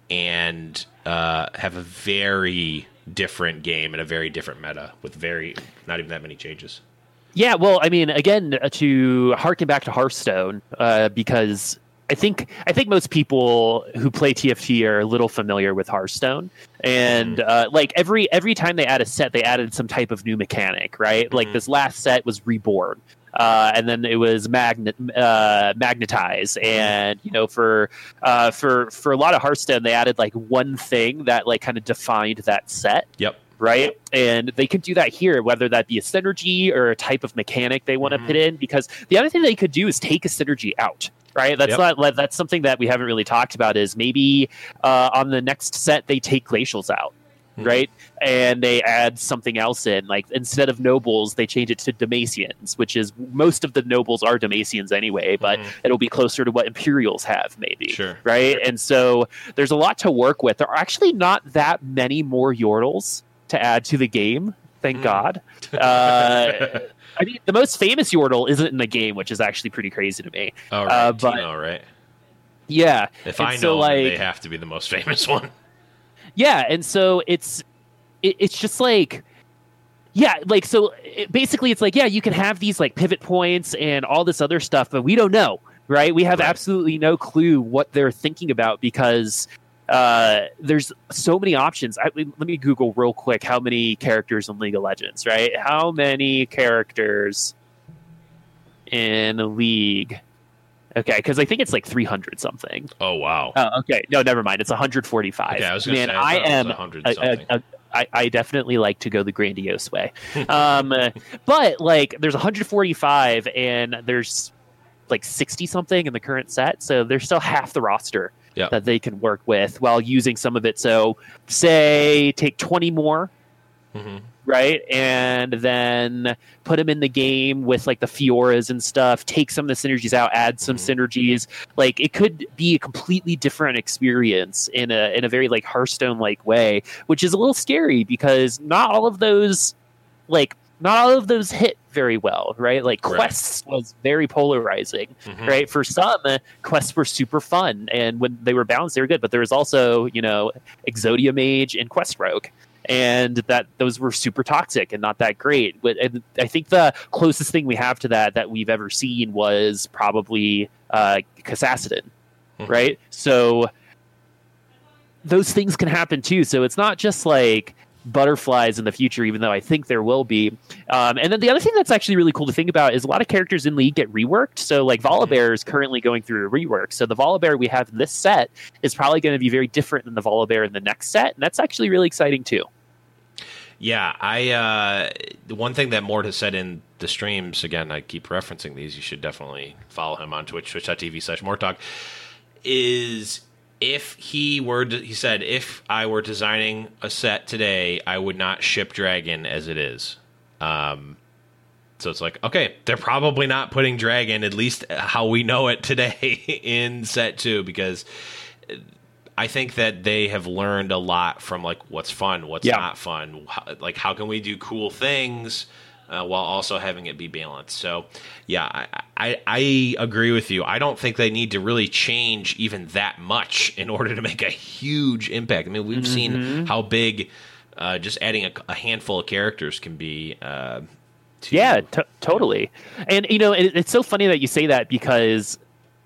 and uh, have a very different game and a very different meta with very not even that many changes. Yeah, well, I mean, again, uh, to harken back to Hearthstone, uh, because I think I think most people who play TFT are a little familiar with Hearthstone, and Mm-hmm. uh, like every every time they add a set, they added some type of new mechanic, right? Like Mhm. this last set was Reborn, uh, and then it was magnet uh, magnetize, Mm-hmm. and you know for uh, for for a lot of Hearthstone, they added like one thing that like kind of defined that set Yep. right? And they could do that here, whether that be a synergy or a type of mechanic they want to Mhm. put in. Because the other thing they could do is take a synergy out, right? That's Yep. not that's something that we haven't really talked about. Is maybe uh, on the next set they take glacials out. Mhm. Right, and they add something else in. Like instead of nobles, they change it to Demacians, which is most of the nobles are Demacians anyway, but Mhm. it'll be closer to what Imperials have, maybe Sure. right? And so there's a lot to work with. There are actually not that many more Yordles to add to the game, thank Mm. God. Uh, I mean, the most famous Yordle isn't in the game, which is actually pretty crazy to me. All right. uh, but- Teemo, right? Yeah, If and I so, know, then they have to be the most famous one. Yeah, and so it's it, it's just like. Yeah, like so it, basically it's like yeah, you can have these like pivot points and all this other stuff, but we don't know, right? We have Right. absolutely no clue what they're thinking about because uh, there's so many options. I, let me Google real quick how many characters in League of Legends, right? How many characters in League? Okay, because I think it's like 300 something. Oh wow. Oh, okay. No, never mind. It's 145. Okay, I was Man, say, I I, am 100 a- a- something. a- I, I definitely like to go the grandiose way. um, but like, there's 145, and there's like 60 something in the current set, so there's still half the roster that they can work with while using some of it. So, say take 20 more Mhm. Right? And then put them in the game with like the Fioras and stuff, take some of the synergies out, add some Mhm. synergies. Like it could be a completely different experience in a in a very like Hearthstone like way, which is a little scary because not all of those like not all of those hit very well, right? Like Right. quests was very polarizing Mhm. right? For some, quests were super fun, and when they were balanced, they were good. But there was also, you know, Exodia Mage and Quest Rogue, and that those were super toxic and not that great. But and I think the closest thing we have to that that we've ever seen was probably uh, Mhm. right? So those things can happen too. So it's not just like butterflies in the future, even though I think there will be. Um, and then the other thing that's actually really cool to think about is a lot of characters in League get reworked. So like Volibear is currently going through a rework. So the Volibear we have in this set is probably going to be very different than the Volibear in the next set, and that's actually really exciting too. Yeah, I uh, the one thing that Mort has said in the streams again, I keep referencing these. You should definitely follow him on Twitch, twitch.tv slash Mortdog. Is if he were, to, he said, if I were designing a set today, I would not ship Dragon as it is. Um, so it's like, okay, they're probably not putting Dragon, at least how we know it today, in set two because I think that they have learned a lot from like what's fun, what's Yeah. not fun, how, like how can we do cool things uh, while also having it be balanced. So, yeah, I, I I agree with you. I don't think they need to really change even that much in order to make a huge impact. I mean, we've Mm-hmm. seen how big uh, just adding a, a handful of characters can be. Uh, to, Yeah, t- totally. And you know, it, it's so funny that you say that because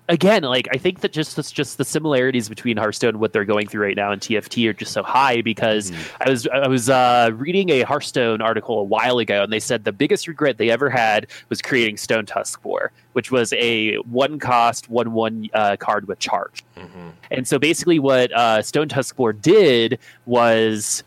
again, like I think that just it's just the similarities between Hearthstone and what they're going through right now and TFT are just so high because I was I was uh, reading a Hearthstone article a while ago and they said the biggest regret they ever had was creating Stonetusk Boar, which was a one cost one one uh, card with charge. Mhm. And so basically, what uh, Stone Tusk War did was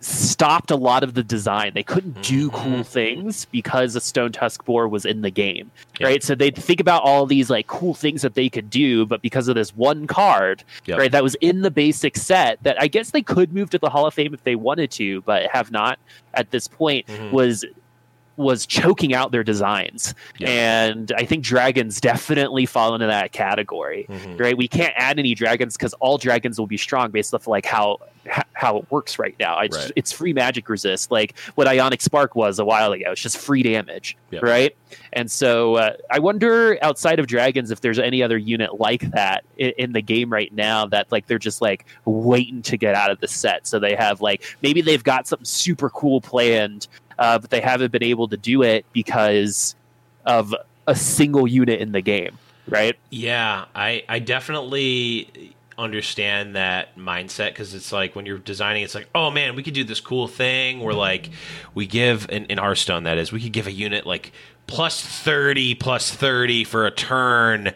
stopped a lot of the design. They couldn't do cool things because a Stonetusk Boar was in the game, Yeah. right? So they'd think about all these like cool things that they could do, but because of this one card, Yep. right, that was in the basic set that I guess they could move to the Hall of Fame if they wanted to, but have not at this point, Mhm. was was choking out their designs. Yeah. And I think dragons definitely fall into that category Mhm. right? We can't add any dragons because all dragons will be strong based off like how how it works right now. It's Right. it's free magic resist, like what Ionic Spark was a while ago. It's just free damage, Yep. right? And so uh, I wonder outside of dragons if there's any other unit like that in, in the game right now that like they're just like waiting to get out of the set. So they have like maybe they've got something super cool planned, uh, but they haven't been able to do it because of a single unit in the game right? Yeah, I I definitely understand that mindset because it's like when you're designing, it's like, oh man, we could do this cool thing where like we give in, in Hearthstone that is, we could give a unit like plus thirty, plus thirty for a turn.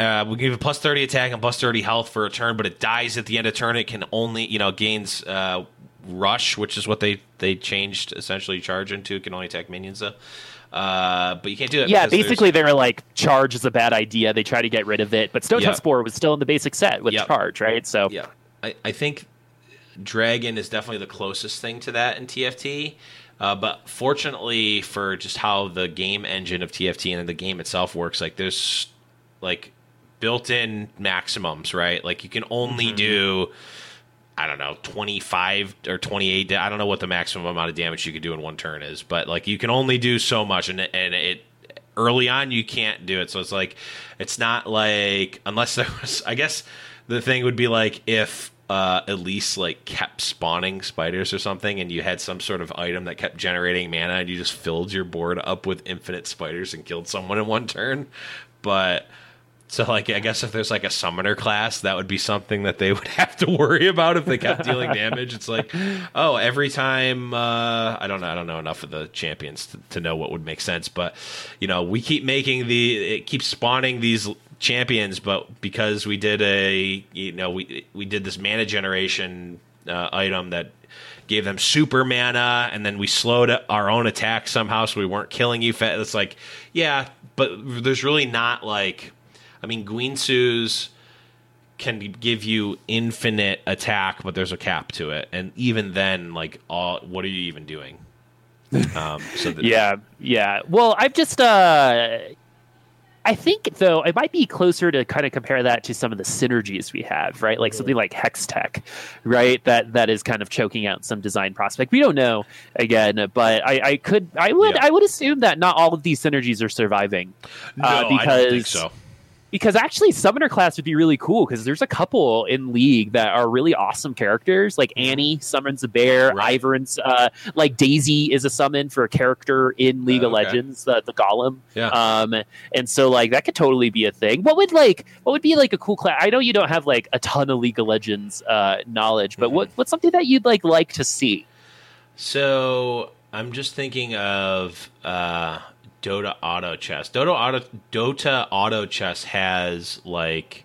Uh, we give a plus 30 attack and plus 30 health for a turn, but it dies at the end of turn. It can only, you know, gains uh, rush, which is what they they changed essentially charge into. It can only attack minions though. Uh, but you can't do it. Yeah, there's- basically they're like charge is a bad idea. They try to get rid of it, but Stone. Temp Spore was still in the basic set with charge, right? So Yeah, I, I think Dragon is definitely the closest thing to that in TFT. Uh, but fortunately for just how the game engine of TFT and the game itself works, like there's like built-in maximums, right? Like you can only do. I don't know, 25 or 28. I don't know what the maximum amount of damage you could do in one turn is, but like you can only do so much and and it early on you can't do it. So it's like it's not like unless there was I guess the thing would be like if uh, Elise like kept spawning spiders or something and you had some sort of item that kept generating mana and you just filled your board up with infinite spiders and killed someone in one turn. But so, like, I guess if there's like a summoner class, that would be something that they would have to worry about if they kept dealing damage. It's like, oh, every time uh, I don't know, I don't know enough of the champions to, to know what would make sense, but you know, we keep making the it keeps spawning these champions, but because we did a you know we we did this mana generation uh, item that gave them super mana, and then we slowed our own attack somehow, so we weren't killing you. It's like, yeah, but there's really not like, I mean, Guinsoo's can give you infinite attack, but there's a cap to it, and even then, like, all what are you even doing? Um, so that, Yeah, yeah. Well, I've just uh I think though it might be closer to kind of compare that to some of the synergies we have, right? Like something like Hextech, right? That that is kind of choking out some design prospect. We don't know again, but I, I could I would Yeah. I would assume that not all of these synergies are surviving. no, uh, I don't think so. Because actually summoner class would be really cool because there's a couple in league that are really awesome characters like annie summons a bear Mm-hmm. Right. Ivern's uh like daisy is a summon for a character in league of Okay. legends the, the golem Yeah. um and so like that could totally be a thing what would like what would be like a cool class i know you don't have like a ton of league of legends uh knowledge but Mm-hmm. what what's something that you'd like like to see So I'm just thinking of uh, Dota Auto Chess. Dota Auto Dota Auto Chess has like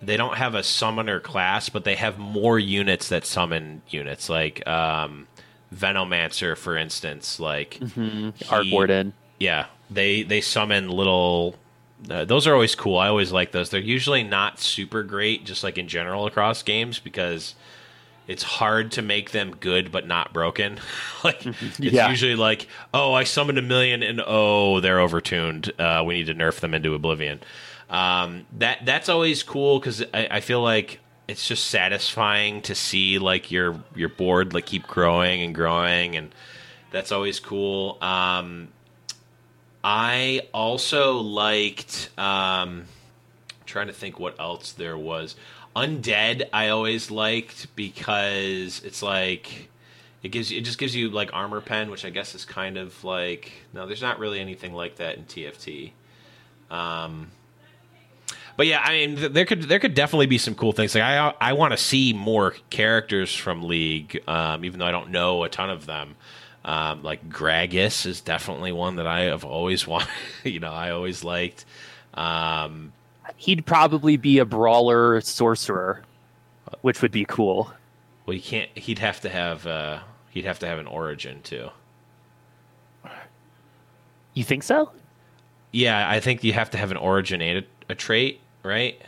they don't have a summoner class, but they have more units that summon units, like um, Venomancer, for instance. Like art he- warden yeah, they they summon little. Uh, those are always cool. I always like those. They're usually not super great, just like in general across games, because it's hard to make them good but not broken. like it's Yeah. usually like, oh, I summoned a million and oh, they're overtuned. Uh, we need to nerf them into oblivion. Um, that that's always cool because I, I feel like it's just satisfying to see like your your board like keep growing and growing, and that's always cool. Um, I also liked. Um, trying to think what else there was. Undead, I always liked because it's like it gives you, it just gives you like armor pen, which I guess is kind of like no, there's not really anything like that in TFT. Um, but yeah, I mean, th- there could there could definitely be some cool things. Like I I want to see more characters from League, um, even though I don't know a ton of them. Um, like Gragas is definitely one that I have always wanted. you know, I always liked. Um, he'd probably be a brawler sorcerer which would be cool well, you can't. He'd have to have. Uh, he'd have to have an origin too. you think so Yeah, I think you have to have an origin and a, a trait, right?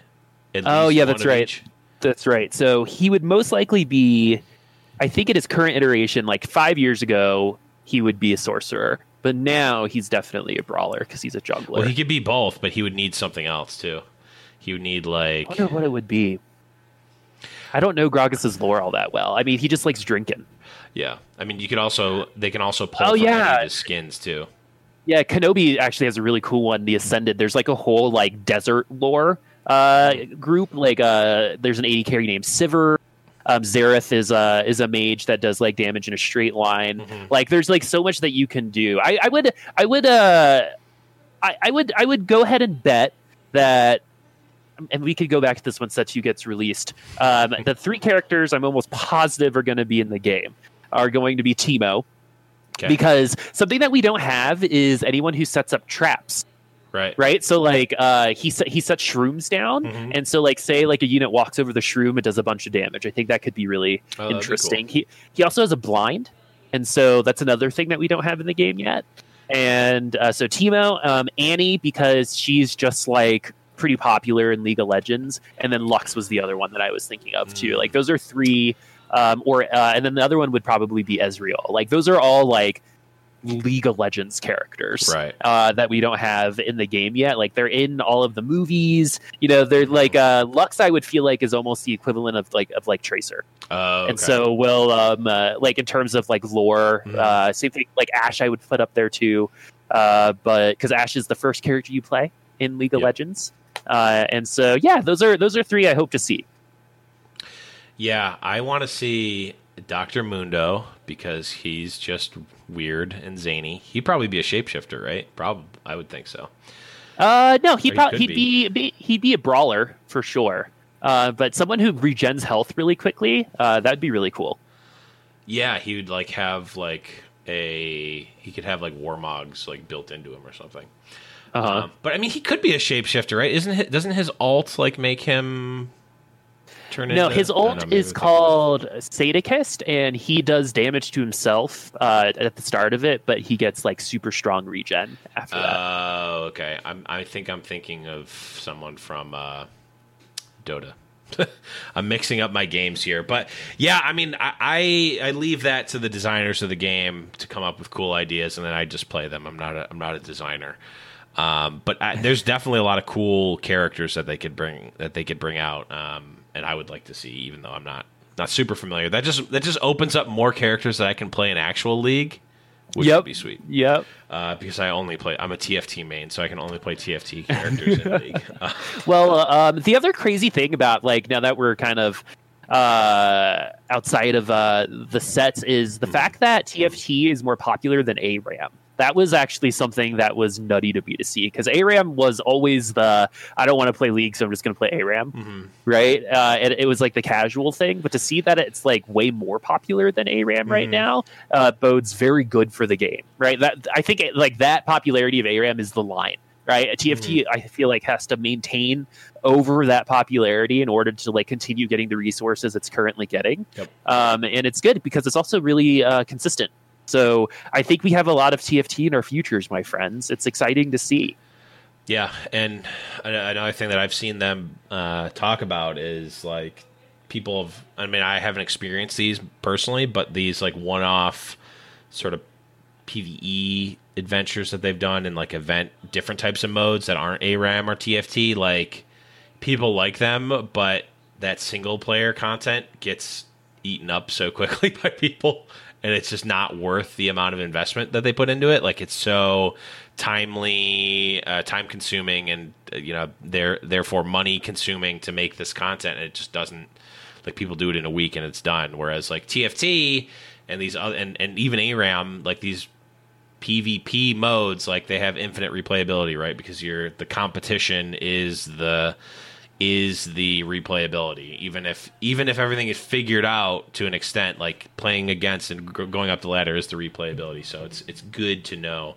At Oh, yeah, that's right. each. That's right. So he would most likely be, I think, in his current iteration, like five years ago, he would be a sorcerer, but now he's definitely a brawler because he's a jungler. Well, he could be both, but he would need something else too. He would need like I wonder what it would be. I don't know Gragas's lore all that well. I mean, he just likes drinking. yeah. I mean, you could also they can also pull Oh, from any yeah. of his skins too. Yeah, Kenobi actually has a really cool one. The Ascended. There's like a whole like desert lore uh, group. Like uh, there's an AD carry named Sivir. Um, Xerath is a is a mage that does like damage in a straight line. Like there's like so much that you can do. I, I would I would uh I, I would I would go ahead and bet that and we could go back to this when set two gets released. Um, the three characters I'm almost positive are going to be in the game are going to be Teemo, Okay. because something that we don't have is anyone who sets up traps. Right. right? So like uh he set he sets shrooms down. Mhm. and so like say like a unit walks over the shroom it does a bunch of damage. I think that could be really Oh, that'd be interesting. He he also has a blind. And so that's another thing that we don't have in the game yet. And uh, so Teemo um, annie because she's just like pretty popular in league of legends and then lux was the other one that i was thinking of too Mm. like those are three um, or uh, and then the other one would probably be ezreal like those are all like league of legends characters Right. uh, that we don't have in the game yet. Like they're in all of the movies. You know, they're like uh, Lux. I would feel like is almost the equivalent of like of like Tracer. Oh, And so will um uh, like in terms of like lore, Mhm. uh, same thing. Like Ashe, I would put up there too. Uh, but because Ashe is the first character you play in League of Yep. Legends. Uh, and so yeah, those are those are three I hope to see. Yeah, I want to see Doctor Mundo because he's just weird and zany. He'd probably be a shapeshifter, right? Probably, I would think so. Uh, no, he probably he'd be. be he'd be a brawler for sure. Uh, but someone who regens health really quickly, uh, that'd be really cool. Yeah, he would like have like a he could have like warmogs like built into him or something. Uh-huh. Um, but I mean, he could be a shapeshifter, right? Isn't his, doesn't his alt like make him turn No, into? his alt know, is I'm thinking of- called Sadakist, and he does damage to himself uh, at the start of it, but he gets like super strong regen after that. Oh, okay. I'm, I think I'm thinking of someone from uh, Dota. I'm mixing up my games here, but yeah, I mean, I, I I leave that to the designers of the game to come up with cool ideas, and then I just play them. I'm not a I'm not a designer, um, but I, there's definitely a lot of cool characters that they could bring that they could bring out, um, and I would like to see, even though I'm not not super familiar. That just that just opens up more characters that I can play in actual league, which Yep. would be sweet Yep. uh, because I only play. I'm a TFT main, so I can only play TFT characters in League. Uh, Well, uh, um, the other crazy thing about like now that we're kind of uh, outside of uh, the sets is the fact that TFT is more popular than ARAM. That was actually something that was nutty to me to see because ARAM was always the I don't want to play League, so I'm just going to play ARAM, mhm. right? Uh, and it was like the casual thing, but to see that it's like way more popular than ARAM right Mhm. now uh, bodes very good for the game, right? That I think it, like that popularity of ARAM is the line, right? TFT I feel like has to maintain over that popularity in order to like continue getting the resources it's currently getting, Yep. um, and it's good because it's also really uh, consistent. So I think we have a lot of TFT in our futures, my friends. It's exciting to see. Yeah, and another thing that I've seen them uh, talk about is like people have. I mean, I haven't experienced these personally, but these like one-off sort of PVE adventures that they've done in like event different types of modes that aren't ARAM or TFT. Like people like them, but that single player content gets eaten up so quickly by people and it's just not worth the amount of investment that they put into it. Like it's so timely uh, time consuming and uh, you know they're therefore money consuming to make this content. And it just doesn't like people do it in a week and it's done. Whereas like tft and these other and, and even aram like these PvP modes, like they have infinite replayability, right? Because you're the competition is the is the replayability. Even if even if everything is figured out to an extent, like playing against and g- going up the ladder is the replayability. So it's it's good to know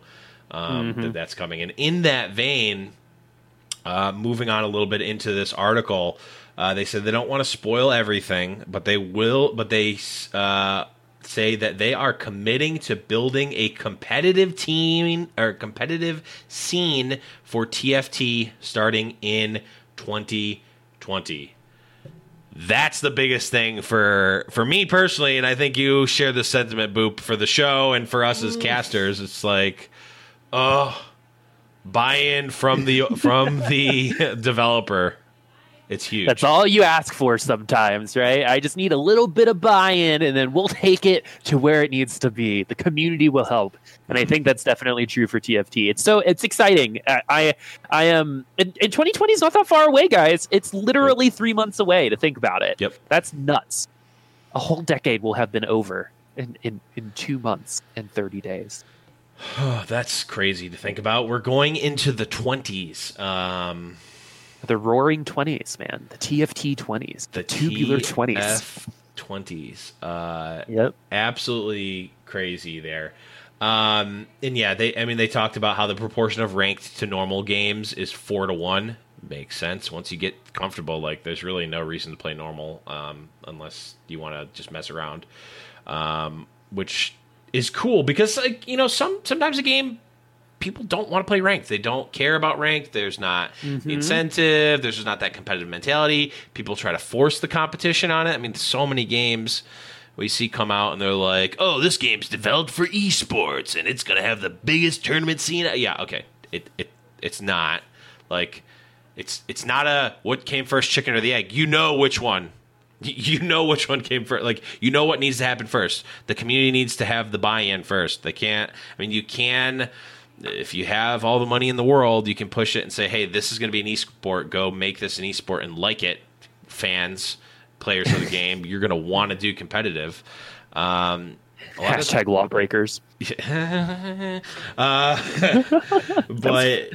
um, that that's coming. And in that vein, uh, moving on a little bit into this article, uh, they said they don't want to spoil everything, but they will. But they uh, say that they are committing to building a competitive team or competitive scene for TFT starting in 2020. That's the biggest thing for for me personally, and I think you share the sentiment, Boop, for the show and for us as mm. casters. It's like, oh, buy-in from the from the developer. It's huge. That's all you ask for sometimes, right? I just need a little bit of buy-in, and then we'll take it to where it needs to be. The community will help, and I think that's definitely true for TFT. It's so it's exciting. I I, I am and, and 2020 is not that far away, guys. It's literally three months away. To think about it, Yep. that's nuts. A whole decade will have been over in in, in two months and 30 days. That's crazy to think about. We're going into the 20s. Um, The Roaring Twenties, man. The TFT twenties. The tubular twenties. Twenties. Uh, Yep. absolutely crazy there. Um, and yeah, they. I mean, they talked about how the proportion of ranked to normal games is four to one. Makes sense. Once you get comfortable, like there's really no reason to play normal um, unless you want to just mess around, um, which is cool because like you know some sometimes a game people don't want to play ranked. They don't care about ranked. There's not mm-hmm. incentive. There's just not that competitive mentality. People try to force the competition on it. I mean, so many games we see come out and they're like, "Oh, this game's developed for esports and it's gonna have the biggest tournament scene." Yeah, okay. It it it's not like it's it's not a what came first, chicken or the egg. You know which one. You know which one came first. Like you know what needs to happen first. The community needs to have the buy-in first. They can't. I mean, you can. If you have all the money in the world, you can push it and say, "Hey, this is going to be an esport. Go make this an esport and like it." Fans, players of the game, you're going to want to do competitive. Um, of Hashtag lawbreakers. uh, but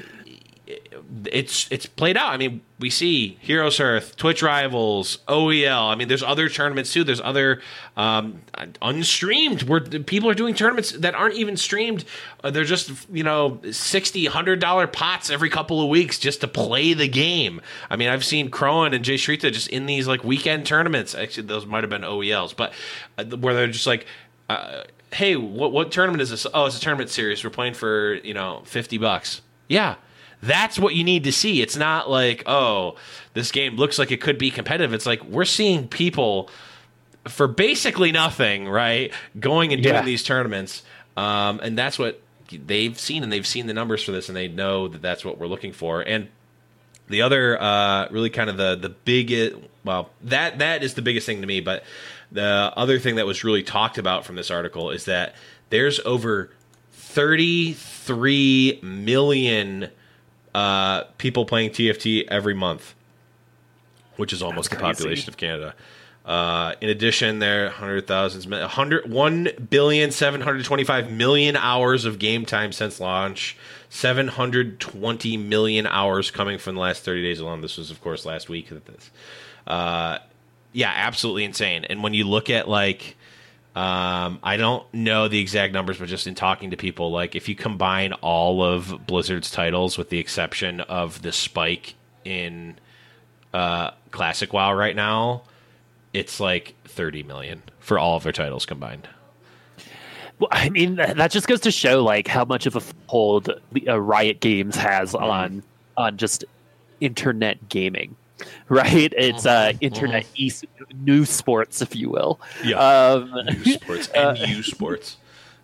it's it's played out. I mean, we see Heroes Hearth, Twitch Rivals, OEL. I mean, there's other tournaments too. There's other um, unstreamed where people are doing tournaments that aren't even streamed. Uh, they're just you know 60 100 dollar pots every couple of weeks just to play the game. I mean, I've seen Crowan and Jay Shrita just in these like weekend tournaments. Actually, those might have been OELs, but uh, where they're just like. Uh, hey, what what tournament is this? Oh, it's a tournament series. We're playing for you know fifty bucks. Yeah, that's what you need to see. It's not like oh, this game looks like it could be competitive. It's like we're seeing people for basically nothing, right? Going and doing Yeah. these tournaments, um, and that's what they've seen, and they've seen the numbers for this, and they know that that's what we're looking for. And the other uh, really kind of the the big well that that is the biggest thing to me but the other thing that was really talked about from this article is that there's over 33 million uh, people playing TFT every month which is almost the population of Canada. Uh, in addition, there are hundred thousands, hundred one billion seven hundred twenty-five million hours of game time since launch. Seven hundred twenty million hours coming from the last thirty days alone. This was, of course, last week. That this, uh, yeah, absolutely insane. And when you look at like, um, I don't know the exact numbers, but just in talking to people, like if you combine all of Blizzard's titles, with the exception of the spike in uh, Classic WoW right now, it's like 30 million for all of their titles combined. Well, I mean, that just goes to show like how much of a hold uh, Riot Games has Mm-hmm. on on just internet gaming, right? It's uh, internet e new sports, if you will. Yeah. Um, U sports and U sports.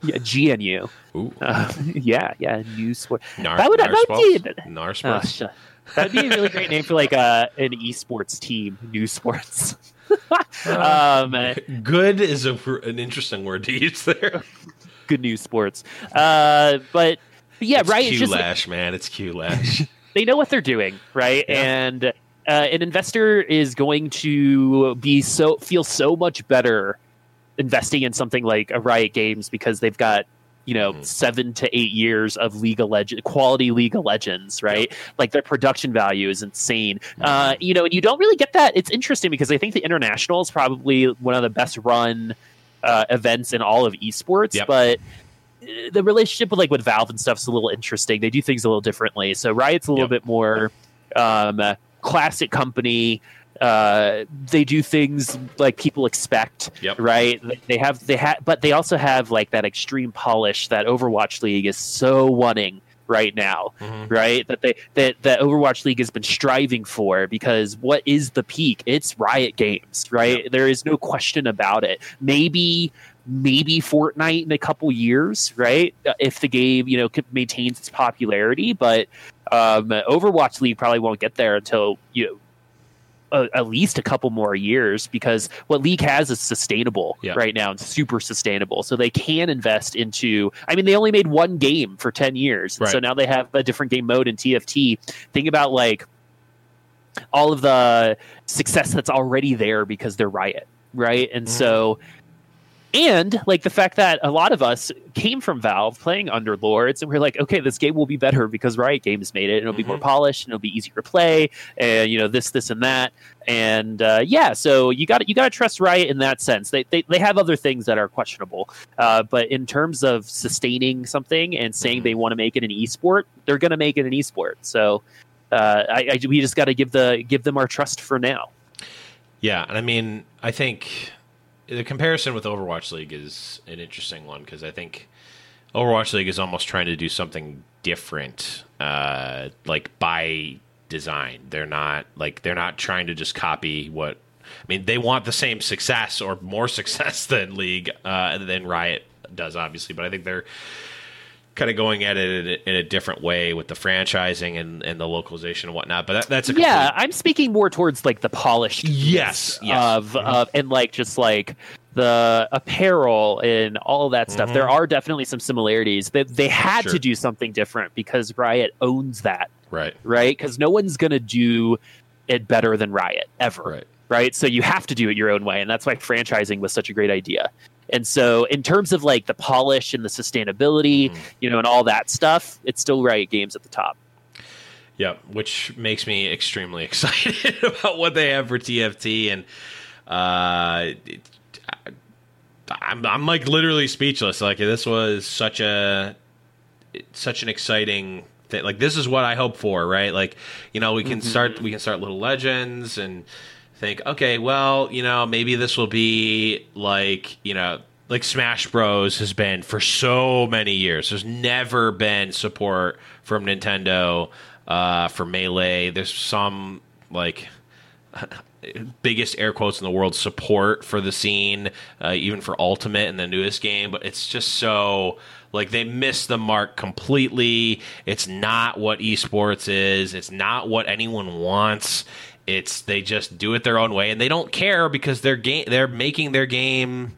yeah, GNU. Ooh. Uh, yeah, yeah, new sport. Nar- that would that would be Narsports? Oh, Narsports. that'd be a really great name for like a an esports team, new sports. um, Good is a, an interesting word to use there. good news sports. Uh, but but yeah, it's right. Q It's just Lash, man. It's Q Lash. they know what they're doing, right? Yeah. And uh, an investor is going to be so feel so much better investing in something like a Riot Games because they've got you know Mhm. seven to eight years of League of Legends quality League of Legends, right? Like their production value is insane. Uh, you know, and you don't really get that. It's interesting because I think the international is probably one of the best run uh, events in all of esports, Yep. but uh, the relationship with like with Valve and stuff is a little interesting. They do things a little differently. So Riot's a little Yep. bit more um, uh, classic company. Uh, they do things like people expect, Yep. right? They have they have, but they also have like that extreme polish that Overwatch League is so wanting right now, Mhm. right? That they that that Overwatch League has been striving for because what is the peak? It's Riot Games, right? There is no question about it. Maybe maybe Fortnite in a couple years, right? Uh, If the game, you know, maintains its popularity, but um, Overwatch League probably won't get there until you know a, at least a couple more years because what League has is sustainable Yeah. right now and super sustainable. So they can invest into. I mean, they only made one game for ten years, and so Right. now they have a different game mode in TFT. Think about like all of the success that's already there because they're Riot, right? And so and like the fact that a lot of us came from Valve playing Underlords, and we're like, okay, this game will be better because Riot Games made it, and it'll be more polished, and it'll be easier to play, and you know this, this, and that, and uh, yeah, so you got you got to trust Riot in that sense. They, they they have other things that are questionable, uh, but in terms of sustaining something and saying they want to make it an esport, they're going to make it an esport. So uh, I, I we just got to give the give them our trust for now. Yeah, and I mean, I think the comparison with Overwatch League is an interesting one because I think Overwatch League is almost trying to do something different, uh, like by design. They're not like they're not trying to just copy what. I mean, they want the same success or more success than League uh, than Riot does, obviously. But I think they're kind of going at it in a, in a different way with the franchising and, and the localization and whatnot. But that, that's a yeah. complete- I'm speaking more towards like the polished Yes, yes. of Mhm. of and like just like the apparel and all that stuff. There are definitely some similarities. They they had Sure. to do something different because Riot owns that, right, right? Because no one's gonna do it better than Riot ever, right. right? So you have to do it your own way, and that's why franchising was such a great idea. And so, in terms of like the polish and the sustainability, Mhm. you know, and all that stuff, it's still Riot Games at the top. Yeah, which makes me extremely excited about what they have for TFT, and uh, it, I'm I'm like literally speechless. Like this was such a such an exciting thing. Like this is what I hope for, right? Like you know we can start we can start little legends and think, okay, well you know maybe this will be like you know like Smash Bros has been for so many years. There's never been support from Nintendo uh, for Melee. There's some like biggest air quotes in the world support for the scene, uh, even for Ultimate in the newest game. But it's just so like they missed the mark completely. It's not what esports is. It's not what anyone wants. It's they just do it their own way, and they don't care because they're game. They're making their game.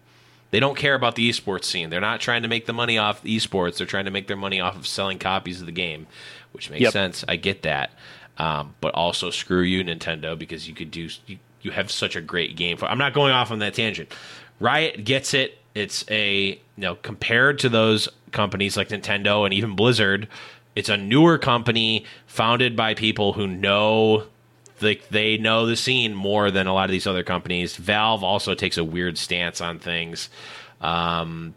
They don't care about the esports scene. They're not trying to make the money off esports. They're trying to make their money off of selling copies of the game, which makes Yep. sense. I get that. Um, but also screw you, Nintendo, because you could do you, you have such a great game. For, I'm not going off on that tangent. Riot gets it. It's a you know compared to those companies like Nintendo and even Blizzard, it's a newer company founded by people who know like they know the scene more than a lot of these other companies. Valve also takes a weird stance on things. Um,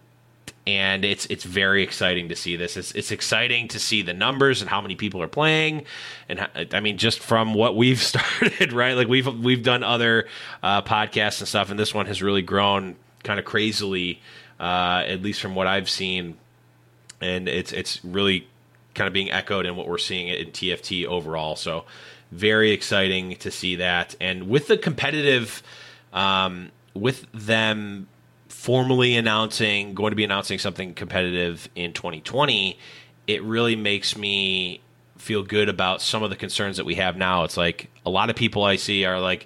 and it's it's very exciting to see this. It's it's exciting to see the numbers and how many people are playing, and I mean just from what we've started, right? Like we've we've done other uh, podcasts and stuff, and this one has really grown kind of crazily, uh, at least from what I've seen, and it's it's really kind of being echoed in what we're seeing in TFT overall. So very exciting to see that, and with the competitive, um, with them formally announcing going to be announcing something competitive in 2020 it really makes me feel good about some of the concerns that we have now. It's like a lot of people i see are like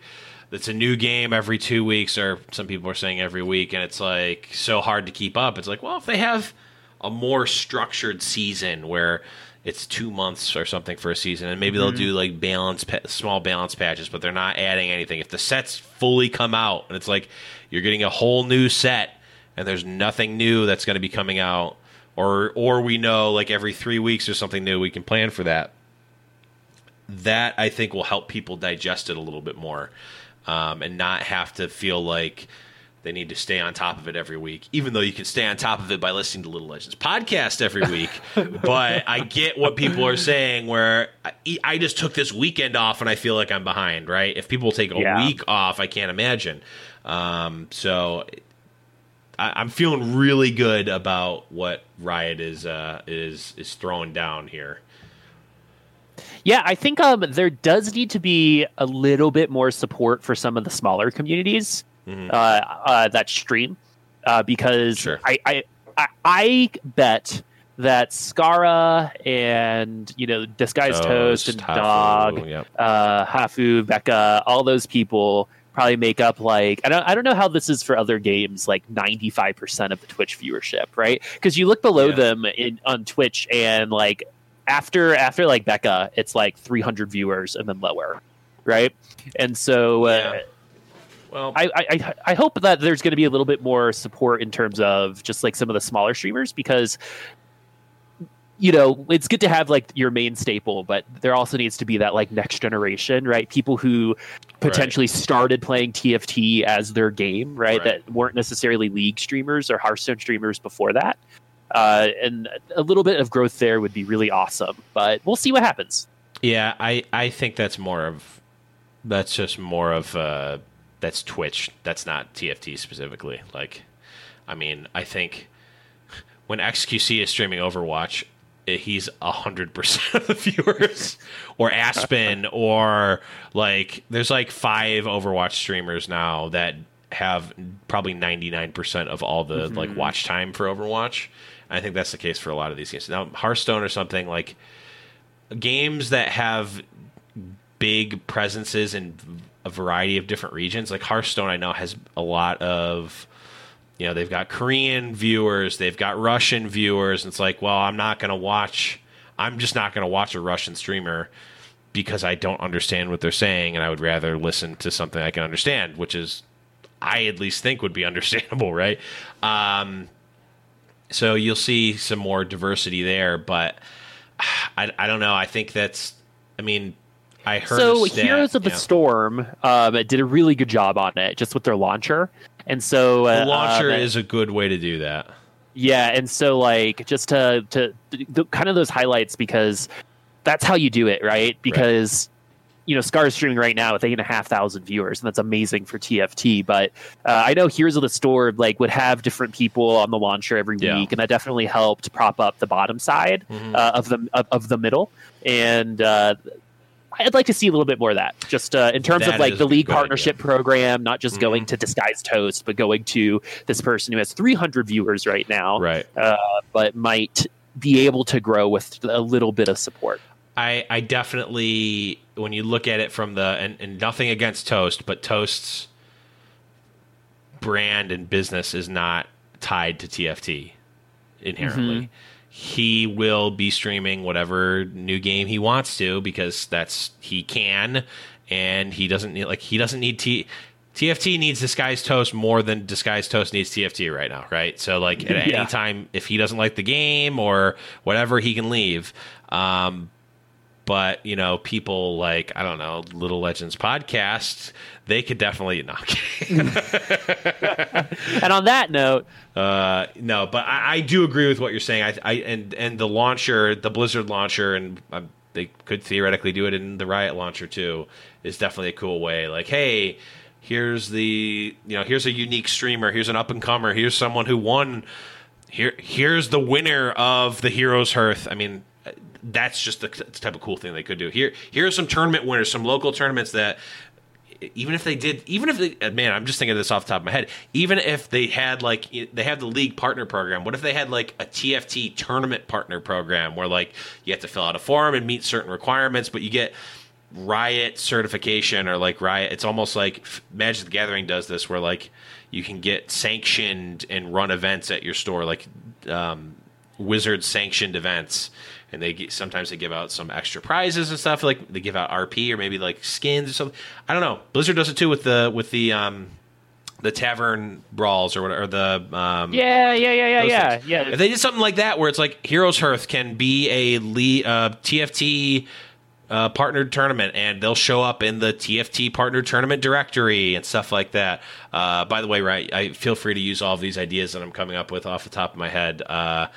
it's a new game every two weeks or some people are saying every week and it's like so hard to keep up. It's like well if they have a more structured season where it's two months or something for a season, and maybe they'll do like balance, pa- small balance patches, but they're not adding anything. If the sets fully come out, and it's like you're getting a whole new set, and there's nothing new that's going to be coming out, or or we know like every three weeks there's something new, we can plan for that. That I think will help people digest it a little bit more, um, and not have to feel like they need to stay on top of it every week, even though you can stay on top of it by listening to Little Legends podcast every week. but I get what people are saying where I, I just took this weekend off and I feel like I'm behind, right? If people take a Yeah. week off, I can't imagine. Um, so I, I'm feeling really good about what Riot is uh, is is throwing down here. Yeah, I think um, there does need to be a little bit more support for some of the smaller communities Mhm. uh, uh, that stream, uh, because Sure. I, I, I I bet that Scarra and you know Disguised Toast, and Hafu, Dog, yep. uh, Hafu, Becca, all those people probably make up like I don't I don't know how this is for other games like 95% of the Twitch viewership, right? Cuz you look below Yeah. them in on Twitch and like after after like Becca, it's like 300 viewers and then lower, right? And so uh, Yeah. Well, I, I I hope that there's going to be a little bit more support in terms of just like some of the smaller streamers because you know it's good to have like your main staple but there also needs to be that like next generation right? People who potentially started playing tft as their game right, Right. that weren't necessarily league streamers or hearthstone streamers before that. Uh, and a little bit of growth there would be really awesome but we'll see what happens. Yeah, I I think that's more of that's just more of uh that's Twitch. That's not TFT specifically. Like I mean, I think when XQC is streaming Overwatch, eh, he's a hundred percent of the viewers. or Aspen or like there's like five Overwatch streamers now that have probably 99% of all the like watch time for Overwatch. I think that's the case for a lot of these games. Now Hearthstone or something like games that have big presences in a variety of different regions like hearthstone i know has a lot of you know they've got korean viewers they've got russian viewers and it's like well i'm not going to watch i'm just not going to watch a russian streamer because i don't understand what they're saying and i would rather listen to something i can understand which is i at least think would be understandable right um, so you'll see some more diversity there but I, I don't know. I think that's. I mean, I heard. so heroes of the yeah. storm um, did a really good job on it just with their launcher and so uh, The launcher um, is a good way to do that. Yeah, and so like just to to the, kind of those highlights because that's how you do it, right? Because you know Scarra is streaming right now with eight and a half thousand viewers, and that's amazing for TFT. But uh, I know Heroes of the Storm like would have different people on the launcher every Yeah. week, and that definitely helped prop up the bottom side Mhm. uh, of the of, of the middle. And uh, I'd like to see a little bit more of that, just uh, in terms That of like the league partnership program, not just Mhm. going to Disguised Toast, but going to this person who has 300 viewers right now Right. uh, but might be able to grow with a little bit of support. I, I definitely when you look at it from the and, and nothing against Toast, but Toast's brand and business is not tied to TFT inherently. Mhm. He will be streaming whatever new game he wants to because that's he can and he doesn't need like he doesn't need T TFT needs Disguised Toast more than Disguised Toast needs TFT right now, right? So like at Yeah. any time if he doesn't like the game or whatever, he can leave. Um, but you know, people like I don't know, Little Legends podcast, they could definitely knock. And on that note, uh, no, but I, I do agree with what you're saying. I, I and and the launcher, the Blizzard launcher, and uh, they could theoretically do it in the Riot launcher too. Is definitely a cool way. Like, hey, here's the you know here's a unique streamer. Here's an up and comer. Here's someone who won. Here here's the winner of the Heroes Hearth. I mean. That's just the type of cool thing they could do. Here, here are some tournament winners, some local tournaments that even if they did even if they uh, man i'm just thinking of this off the top of my head even if they had like they have the league partner program what if they had like a tft tournament partner program where like you have to fill out a form and meet certain requirements but you get riot certification or like riot it's almost like magic the gathering does this where like you can get sanctioned and run events at your store like um, wizard sanctioned events and they get, sometimes they give out some extra prizes and stuff like they give out rp or maybe like skins or something i don't know blizzard does it too with the with the um the tavern brawls or whatever or the um yeah, yeah, yeah, yeah, yeah, things. yeah. If they did something like that, where it's like Heroes Hearth can be a le- uh, TFT uh, partnered tournament, and they'll show up in the TFT partnered tournament directory and stuff like that. Uh, by the way, right, I feel free to use all of these ideas that I'm coming up with off the top of my head. Uh,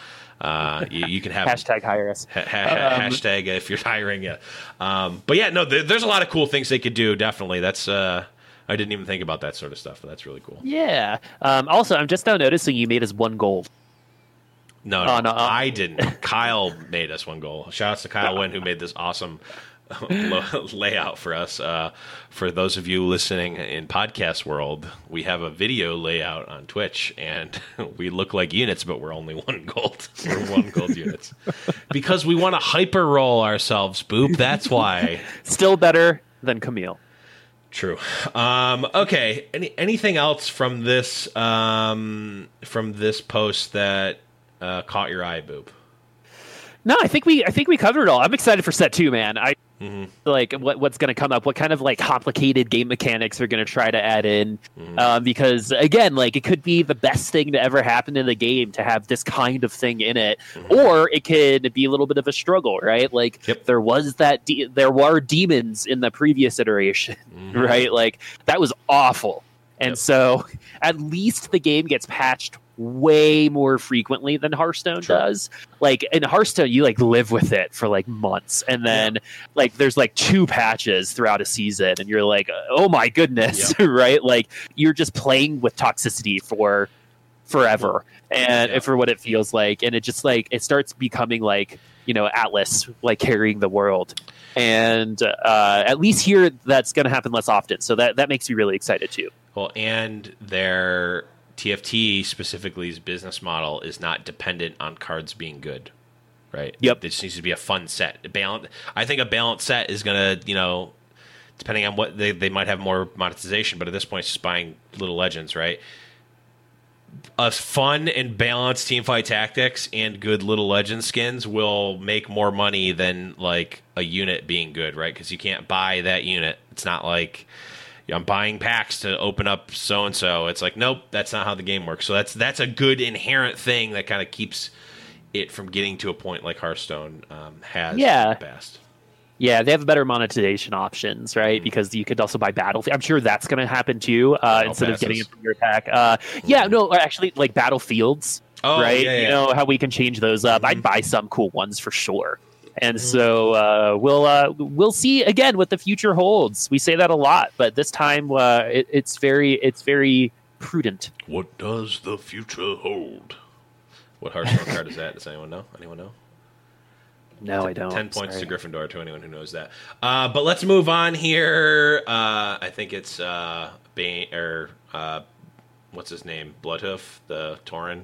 uh, you, you can have Hashtag hire us. Ha- ha- Um, hashtag if you're hiring yeah. Um, but yeah, no, there, there's a lot of cool things they could do. Definitely, that's uh, I didn't even think about that sort of stuff, but that's really cool. Yeah. Um, also, I'm just now noticing you made us one gold. No, no, Oh, no, uh, I didn't. Kyle made us one goal. Shout out to Kyle Wynn who made this awesome layout for us. Uh, for those of you listening in podcast world, we have a video layout on Twitch, and we look like units, but we're only one gold. We're one gold units because we want to hyper roll ourselves, boop. That's why. Still better than Camille. True. Um, okay. Any anything else from this um, from this post that uh, caught your eye, boop? No, I think we I think we covered it all. I'm excited for set two, man. I like what what's going to come up, what kind of like complicated game mechanics are going to try to add in, Mm-hmm. um, because again, like it could be the best thing to ever happen in the game to have this kind of thing in it, or it could be a little bit of a struggle, right? Like Mm-hmm. Yep. there was that de- there were demons in the previous iteration, right? Like that was awful, and Yep. so at least the game gets patched way more frequently than Hearthstone Sure. does. Like in Hearthstone, you like live with it for like months, and then like there's like two patches throughout a season, and you're like, oh my goodness, right? Like you're just playing with toxicity for forever, and Yeah. for what it feels like, and it just like it starts becoming like you know Atlas like carrying the world. And uh, at least here, that's going to happen less often. So that, that makes me really excited too. Well, and their TFT specifically's business model is not dependent on cards being good, right? Yep. This needs to be a fun set. A balance. I think a balanced set is gonna, you know, depending on what they they might have more monetization, but at this point, it's just buying little legends, right? A fun and balanced team fight tactics and good little legend skins will make more money than like a unit being good, right? Because you can't buy that unit. It's not like I'm buying packs to open up so and so. It's like, nope, that's not how the game works. So that's that's a good inherent thing that kind of keeps it from getting to a point like Hearthstone um, has Yeah. in the past. Yeah, they have better monetization options, right? Because you could also buy Battlefield. I'm sure that's going to happen too. Uh, instead of getting it passes. from your pack. Uh, yeah, no, actually, like Battlefields, Oh, right? yeah, yeah. You know how we can change those up. I'd buy some cool ones for sure. And so uh, we'll uh, we'll see again what the future holds. We say that a lot, but this time uh, it, it's very it's very prudent. What does the future hold? What Hearthstone card is that? Does anyone know? Anyone know? No, I don't. Ten points Sorry. to Gryffindor to anyone who knows that. Uh, but let's move on here. Uh, I think it's uh, Baine or uh, what's his name? Bloodhoof, the Torin, Tauren.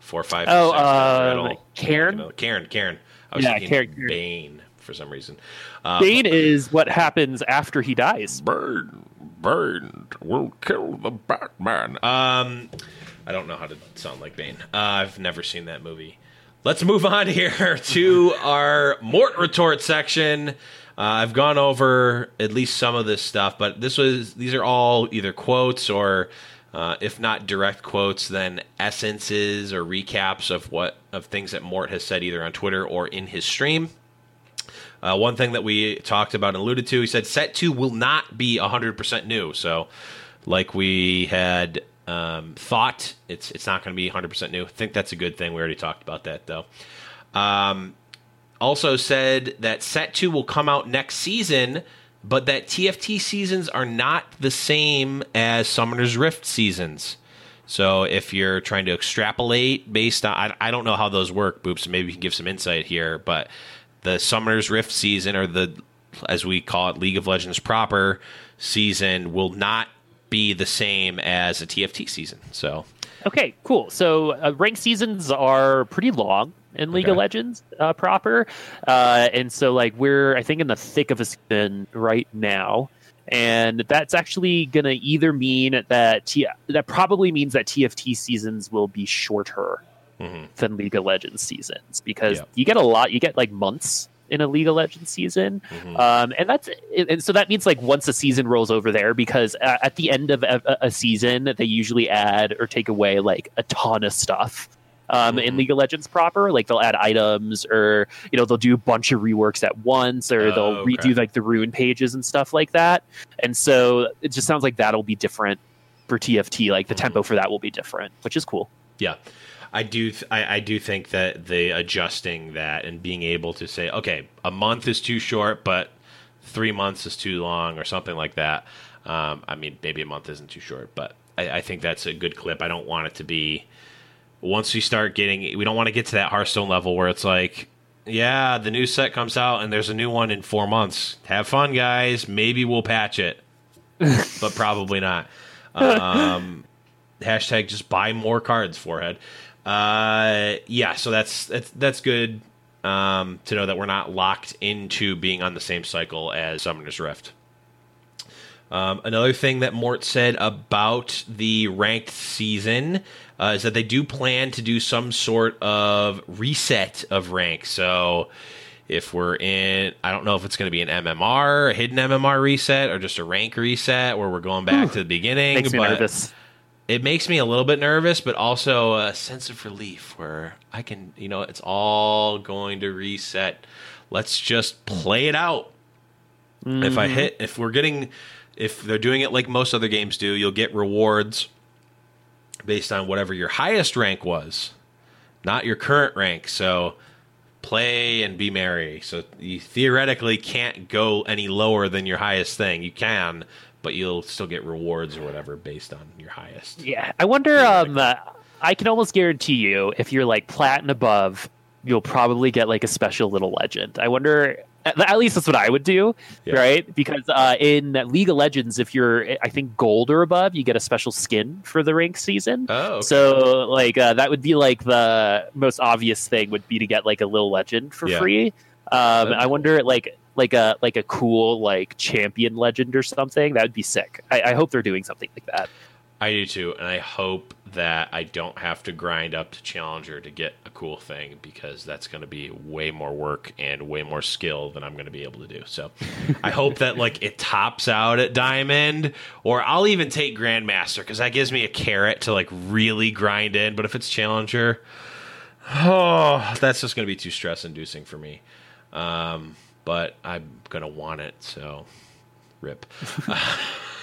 Four, five, Oh, six, uh, riddle. Cairne? Karen, Karen. I was Yeah, thinking Cairne. Baine for some reason. Uh, Baine is what happens after he dies. Burn, burn will kill the Batman. Um, I don't know how to sound like Bane. Uh, I've never seen that movie. Let's move on here to our Mort retort section. Uh, I've gone over at least some of this stuff, but this was these are all either quotes or, uh, if not direct quotes, then essences or recaps of what of things that Mort has said either on Twitter or in his stream. Uh, one thing that we talked about and alluded to, he said set two will not be 100% new. So, like we had um, thought, it's it's not going to be 100% new. I think that's a good thing. We already talked about that, though. Um, also said that set two will come out next season, but that TFT seasons are not the same as Summoner's Rift seasons. So if you're trying to extrapolate based on, I, I don't know how those work, Boop, so maybe you can give some insight here, but the Summoner's Rift season, or the, as we call it, League of Legends proper season, will not be the same as a TFT season. So, Okay, cool. So uh, rank seasons are pretty long in League of Legends uh, proper, uh, and so like we're I think in the thick of a season right now, and that's actually going to either mean that T- that probably means that TFT seasons will be shorter Mhm. than League of Legends seasons because Yeah. you get a lot. You get like months in a League of Legends season, Mhm. um, and that's and so that means like once a season rolls over there because at the end of a, a season they usually add or take away like a ton of stuff. Um, In Mhm. League of Legends proper, like they'll add items, or you know they'll do a bunch of reworks at once, or Oh, they'll okay. redo like the rune pages and stuff like that. And so it just sounds like that'll be different for TFT. Like the Mm-hmm. tempo for that will be different, which is cool. Yeah, I do. Th- I, I do think that the adjusting that and being able to say, okay, a month is too short, but three months is too long, or something like that. Um, I mean, maybe a month isn't too short, but I, I think that's a good clip. I don't want it to be once we start getting. We don't want to get to that Hearthstone level where it's like. Yeah, the new set comes out and there's a new one in four months. Have fun, guys. Maybe we'll patch it, but probably not. Um, hashtag just buy more cards forehead uh yeah so that's that's that's good um to know that we're not locked into being on the same cycle as summoner's rift um, another thing that Mort said about the ranked season uh, is that they do plan to do some sort of reset of rank. So If we're in, I don't know if it's going to be an MMR, a hidden MMR reset, or just a rank reset where we're going back to the beginning. Makes me nervous. it makes me a little bit nervous, but also a sense of relief where I can, you know, it's all going to reset. Let's just play it out. If I hit, if we're getting, if they're doing it like most other games do, you'll get rewards based on whatever your highest rank was, not your current rank. So play and be merry. So you theoretically can't go any lower than your highest thing. You can, but you'll still get rewards or whatever based on your highest. Yeah, I wonder. Um, uh, I can almost guarantee you, if you're like plat and above, you'll probably get like a special little legend. I wonder. At least that's what I would do, Yeah. right? Because uh, in League of Legends, if you're, I think, gold or above, you get a special skin for the rank season. Oh, okay. So, like, uh, that would be like the most obvious thing would be to get like a little legend for Yeah. free. Um, I wonder, like, like a like a cool like champion legend or something. That would be sick. I, I hope they're doing something like that. I do too, and I hope that I don't have to grind up to Challenger to get a cool thing because that's going to be way more work and way more skill than I'm going to be able to do. So I hope that like it tops out at Diamond, or I'll even take Grandmaster because that gives me a carrot to like really grind in. But if it's Challenger, oh, that's just going to be too stress inducing for me. Um, but I'm going to want it, so rip.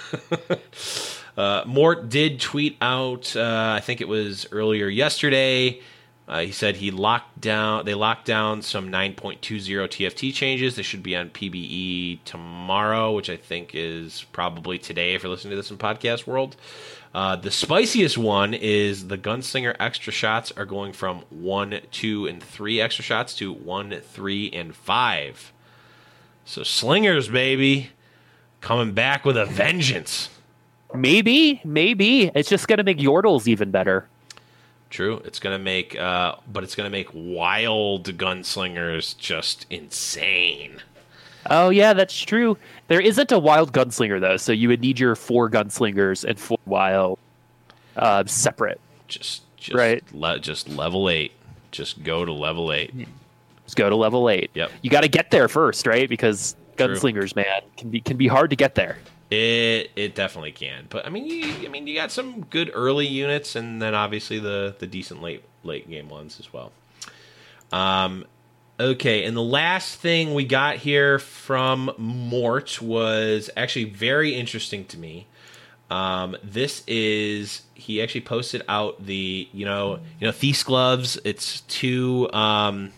Uh, Mort did tweet out, uh, I think it was earlier yesterday. Uh, he said he locked down. They locked down some 9.20 TFT changes. They should be on PBE tomorrow, which I think is probably today if you're listening to this in podcast world. Uh, the spiciest one is the Gunslinger extra shots are going from one, two, and three extra shots to one, three, and five. So slingers, baby, coming back with a vengeance. Maybe, maybe it's just gonna make Yordles even better. True. It's gonna make, uh, but it's gonna make wild gunslingers just insane. Oh yeah, that's true. There isn't a wild gunslinger though, so you would need your four gunslingers and four wild uh, separate. Just, just Right. Le- just level eight. Just go to level eight. Just go to level eight. Yep. You got to get there first, right? Because True. gunslingers, man, can be can be hard to get there. It it definitely can. But I mean, you, I mean, you got some good early units, and then obviously the the decent late late game ones as well. Um, okay, and the last thing we got here from Mort was actually very interesting to me. Um, this is he actually posted out the you know you know thief's gloves. It's two um.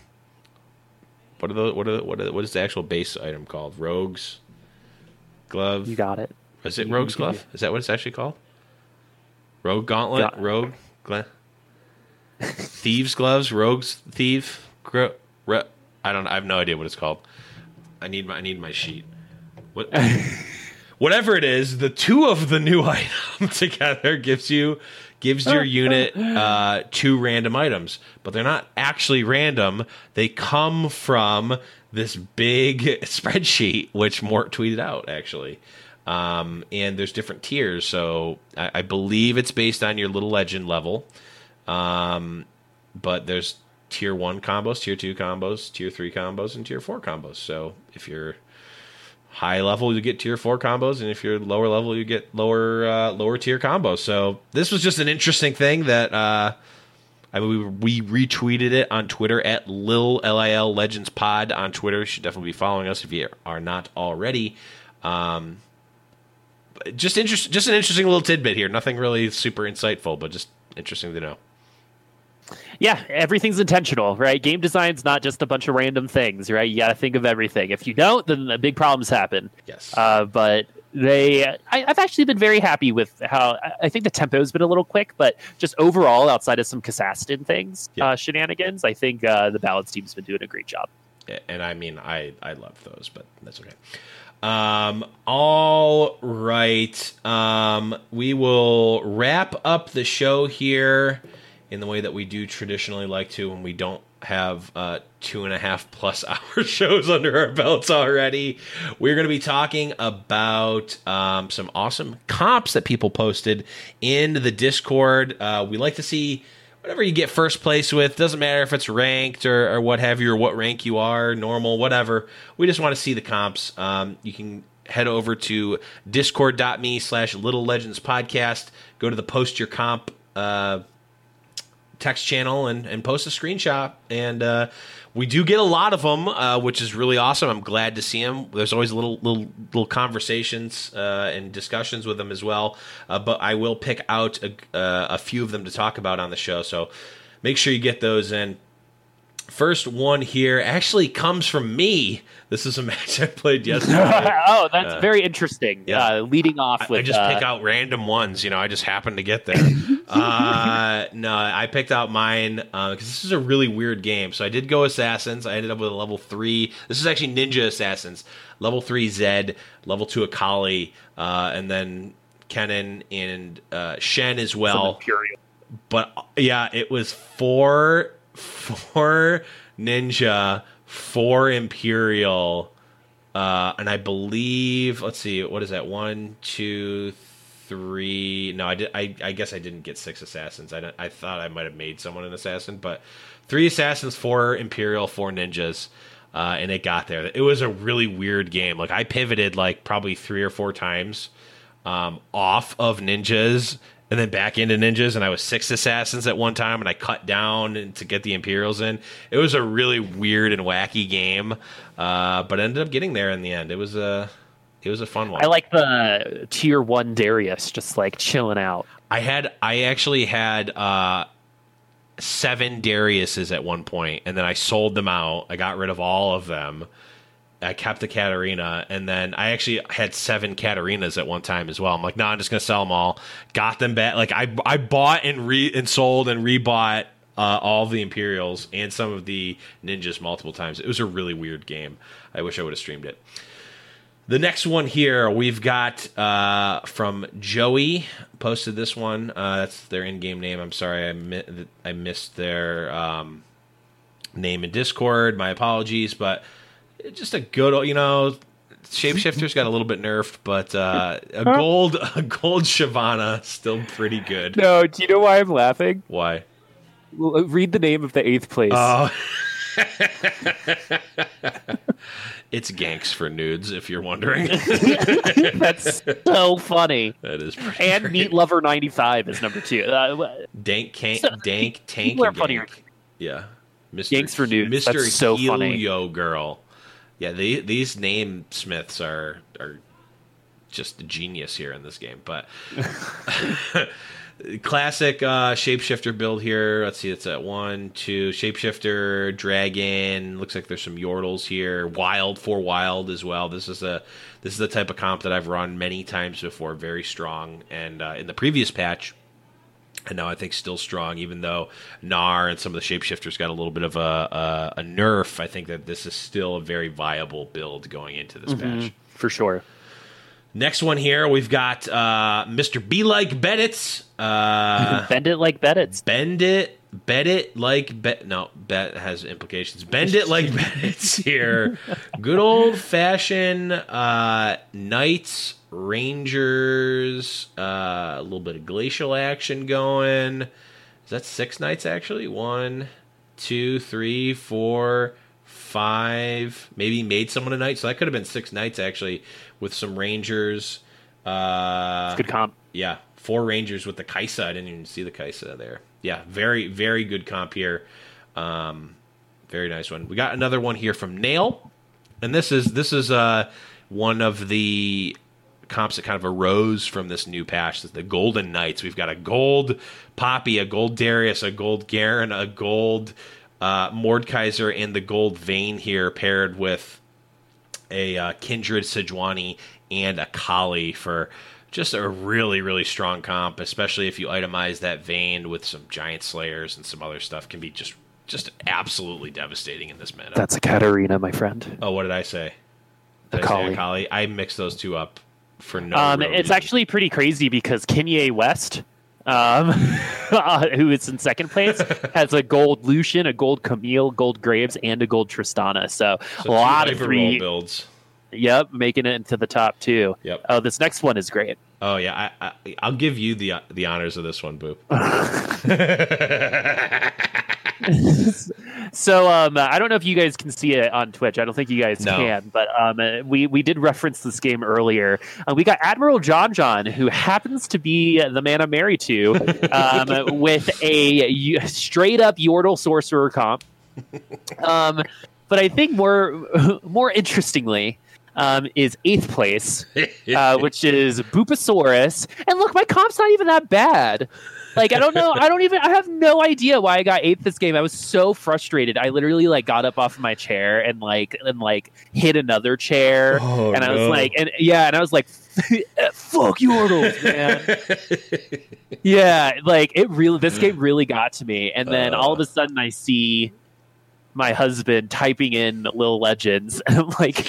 What are the what are the, what are the, what is the actual base item called? Rogues glove. You got it. Is it You- Rogue's Glove? Is that what it's actually called? Rogue Gauntlet? Ga- Rogue? Gla- Thieves Gloves? Rogue's Thief? Gro- Re- I don't I have no idea what it's called. I need my I need my sheet. What Whatever it is, the two of the new item together gives you gives your unit uh, two random items, but they're not actually random. They come from this big spreadsheet, which Mort tweeted out actually. Um, and there's different tiers, so I, I believe it's based on your little legend level. Um, but there's tier one combos, tier two combos, tier three combos, and tier four combos. So if you're high level, you get tier four combos, and if you're lower level, you get lower uh, lower tier combos. So this was just an interesting thing that uh, I mean, we, we retweeted it on Twitter at Lil Lil Legends Pod on Twitter. You should definitely be following us if you are not already. Um, just interest, just an interesting little tidbit here. Nothing really super insightful, but just interesting to know. Yeah, everything's intentional, right? Game design's not just a bunch of random things, right? You got to think of everything. If you don't, then the big problems happen. Yes. Uh, but they, I, I've actually been very happy with how I- think the tempo's been a little quick, but just overall, outside of some Kazakhstan things, Yeah. uh, shenanigans, I think uh, the balance team's been doing a great job. and I mean, I I love those, but that's okay. Um, all right. Um, we will wrap up the show here in the way that we do traditionally like to when we don't have uh, two and a half plus hour shows under our belts already. We're going to be talking about um, some awesome comps that people posted in the Discord. Uh, we like to see whatever you get first place with. Doesn't matter if it's ranked or, or what have you, or what rank you are, normal, whatever. We just want to see the comps. Um, you can head over to discord.me slash little legends podcast go to the post your comp uh, text channel and, and post a screenshot. And uh, we do get a lot of them uh, which is really awesome. I'm glad to see them there's always little little little conversations uh, and discussions with them as well. Uh, but i will pick out a, uh, a few of them to talk about on the show. So make sure you get those in First one here actually comes from me. This is a match I played yesterday. oh, that's uh, very interesting. Yeah. Uh, leading off with I just uh, pick out random ones. You know, I just happen to get there. uh, no, I picked out mine because this is a really weird game. So I did go assassins. I ended up with a level three. This is actually ninja assassins. Level three Zed, level two Akali, uh, and then Kennen and uh, Shen as well. But yeah, it was four four ninja, four imperial, uh, and I believe let's see, what is that? One, two, three. No, I did. I, I guess I didn't get six assassins. I I thought I might have made someone an assassin, but three assassins, four imperial, four ninjas. Uh, and it got there. It was a really weird game. Like I pivoted like probably three or four times um, off of ninjas and then back into ninjas and i was six assassins at one time and i cut down to get the imperials in. It was a really weird and wacky game uh, but I ended up getting there in the end. It was a it was a fun one. I like the tier one darius just like chilling out. I had i actually had uh, seven dariuses at one point and then i sold them out. I got rid of all of them I kept the Katarina, and then I actually had seven Katarinas at one time as well. I'm like, no, nah, I'm just gonna sell them all. Got them back. Like I I bought and re and sold and rebought uh, all the Imperials and some of the ninjas multiple times. It was a really weird game. I wish I would have streamed it. The next one here we've got uh, from Joey. Posted this one. Uh, that's their in-game name. I'm sorry, I mi- I missed their um, name in Discord. My apologies, but just a good, you know, shapeshifter's got a little bit nerfed, but uh, a gold a gold Shyvana still pretty good. No, do you know why I'm laughing? Why? Well, read the name of the eighth place. Oh. it's Ganks for nudes, if you're wondering. That's so funny. That is and great. Meat Lover ninety five is number two. Uh, Dank, can- so, dank, tank, people are funnier. gank. Yeah, Mr. Ganks for nudes. Mr. That's so funny. Helio girl. Yeah, they, these name smiths are are just genius here in this game. But classic uh, shapeshifter build here. Let's see, it's at one, two shapeshifter, dragon. Looks like there's some yordles here. Wild for wild as well. This is a this is the type of comp that I've run many times before. Very strong. And uh, in the previous patch, and now I think still strong, even though Gnar and some of the shapeshifters got a little bit of a, a, a nerf. I think that this is still a very viable build going into this Mhm, patch. for sure. Next one here, we've got uh, Mr. Be Like Beddits. Uh, Bend it like Beddits. bend it, bet it like bet. No, bet has implications. Bend it like Beddits here. Good old fashioned uh, knights, rangers, uh, a little bit of glacial action going. Is that six knights actually? One, two, three, four, five. Maybe made someone a knight, so that could have been six knights actually with some rangers. Uh, Good comp. yeah, four Rangers with the Kai'Sa. I didn't even see the Kai'Sa there. Yeah, very very good comp here. Um, very nice one. We got another one here from Nail, and this is this is uh, one of the comps that kind of arose from this new patch. The Golden Knights. We've got a gold Poppy, a gold Darius, a gold Garen, a gold uh, Mordekaiser, and the gold Vayne here paired with a uh, Kindred Sejuani and Akali for just a really, really strong comp, especially if you itemize that Vayne with some Giant Slayers and some other stuff, can be just just absolutely devastating in this meta. That's a Katarina, my friend. oh, what did I say? Did I say Akali. Akali? I mixed those two up for no. Um, it's reason. actually pretty crazy because Kinye West, um, uh, who is in second place, has a gold Lucian, a gold Camille, gold Graves, and a gold Tristana. So, So a lot of three. builds. Yep, making it into the top two. Yep. Oh, this next one is great. Oh yeah, I, I I'll give you the the honors of this one, Boop. so um, I don't know if you guys can see it on Twitch. I don't think you guys No. can, but um, uh, we we did reference this game earlier. Uh, we got Admiral John John, who happens to be the man I'm married to, um, with a straight up Yordle sorcerer comp. Um, but I think more more interestingly. Um, is eighth place, uh, which is Bupasaurus. And look, my comp's not even that bad. Like I don't know, I don't even I have no idea why I got eighth this game. I was so frustrated. I literally like got up off my chair and like and like hit another chair, Oh, and I was no. like, and yeah, and I was like, fuck Yordles, man. yeah, like it really this game really got to me. And then all of uh. a sudden I see my husband typing in Lil Legends, and I'm like,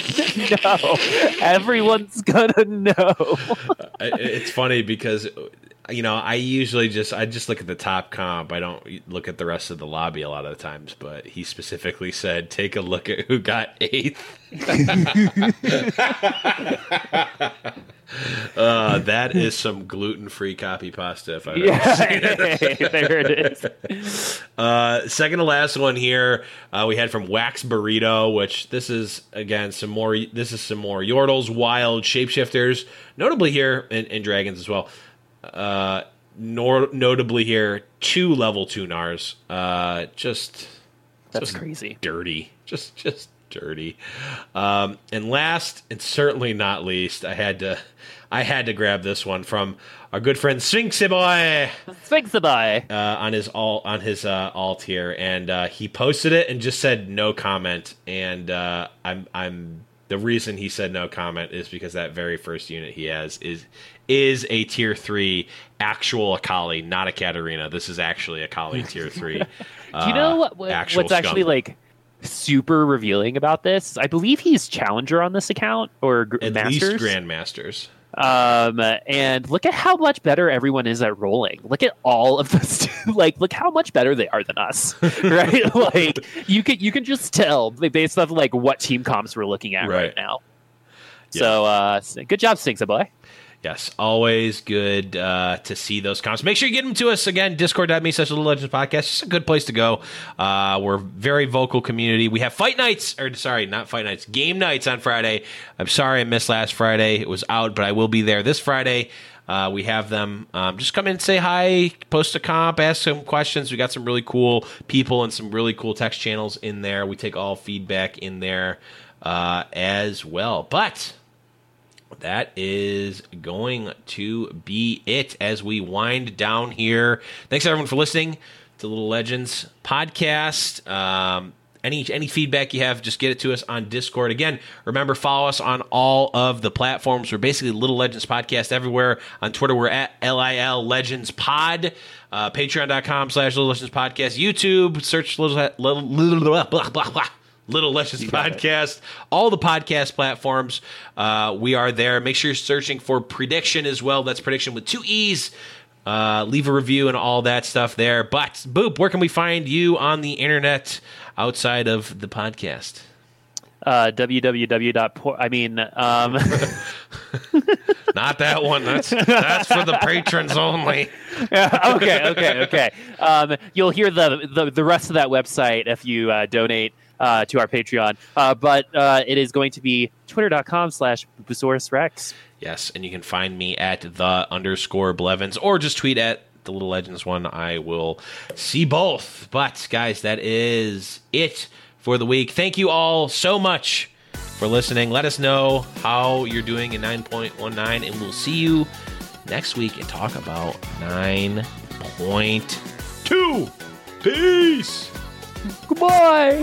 no, everyone's gonna know. It's funny because you know I usually just I just look at the top comp. I don't look at the rest of the lobby a lot of the times. But he specifically said, "Take a look at who got eighth. uh, that is some gluten-free copy pasta. If I've ever seen it. Yeah, there it is. Uh, second to last one here, uh, we had from Wax Burrito, which this is again some more. This is some more Yordles, wild shapeshifters, notably here in, in Dragons as well. Uh, nor, notably here, two level two Gnars. Uh, just That's just crazy. dirty, just just dirty. Um, and last, and certainly not least, I had to I had to grab this one from our good friend Sphinxy Boy uh, on his all on his uh, alt here, and uh, he posted it and just said no comment. And uh, I'm I'm the reason he said no comment is because that very first unit he has is is a tier three actual Akali, not a Katarina. This is actually Akali tier three. Do you know what, what- Uh, actual what's actually like super revealing about this? I believe he's challenger on this account or gr- At masters. least grandmasters. Um, and look at how much better everyone is at rolling. Look at all of this. like, look how much better they are than us, right? like, you can you can just tell based off like what team comps we're looking at right, Right. now. So, uh, good job, Stinks boy. Yes, always good uh, to see those comments. Make sure you get them to us again. Discord.me slash Little Legends Podcast. Just a good place to go. Uh, we're very vocal community. We have fight nights, or sorry, not fight nights, game nights on Friday. I'm sorry I missed last Friday. It was out, but I will be there this Friday. Uh, we have them. Um, just come in say hi, post a comp, ask some questions. We got some really cool people and some really cool text channels in there. We take all feedback in there uh, as well. But that is going to be it as we wind down here. Thanks everyone for listening to Little Legends podcast. Um, any any feedback you have, just get it to us on Discord. Again, remember follow us on all of the platforms. We're basically Little Legends podcast everywhere. On Twitter, we're at LIL Legends Pod. Uh, Patreon.com slash Little Legends Podcast. YouTube, search Little, little, blah, blah, blah, blah. Little Legends Podcast, all the podcast platforms. Uh, we are there. Make sure you're searching for prediction as well. That's prediction with two E's. Uh, leave a review and all that stuff there. But, Boop, where can we find you on the internet outside of the podcast? Uh, www. I mean, um, Not that one. That's that's for the patrons only. yeah, okay, okay, okay. Um, you'll hear the, the the rest of that website if you uh, donate uh, to our Patreon. Uh, but uh, it is going to be twitter.com slash Bupasaurus Rex. Yes, and you can find me at the underscore Blevins or just tweet at the Little Legends one. I will see both. But guys, that is it for the week. Thank you all so much for listening. Let us know how you're doing in 9.19, and we'll see you next week and talk about 9.2. Peace. Goodbye.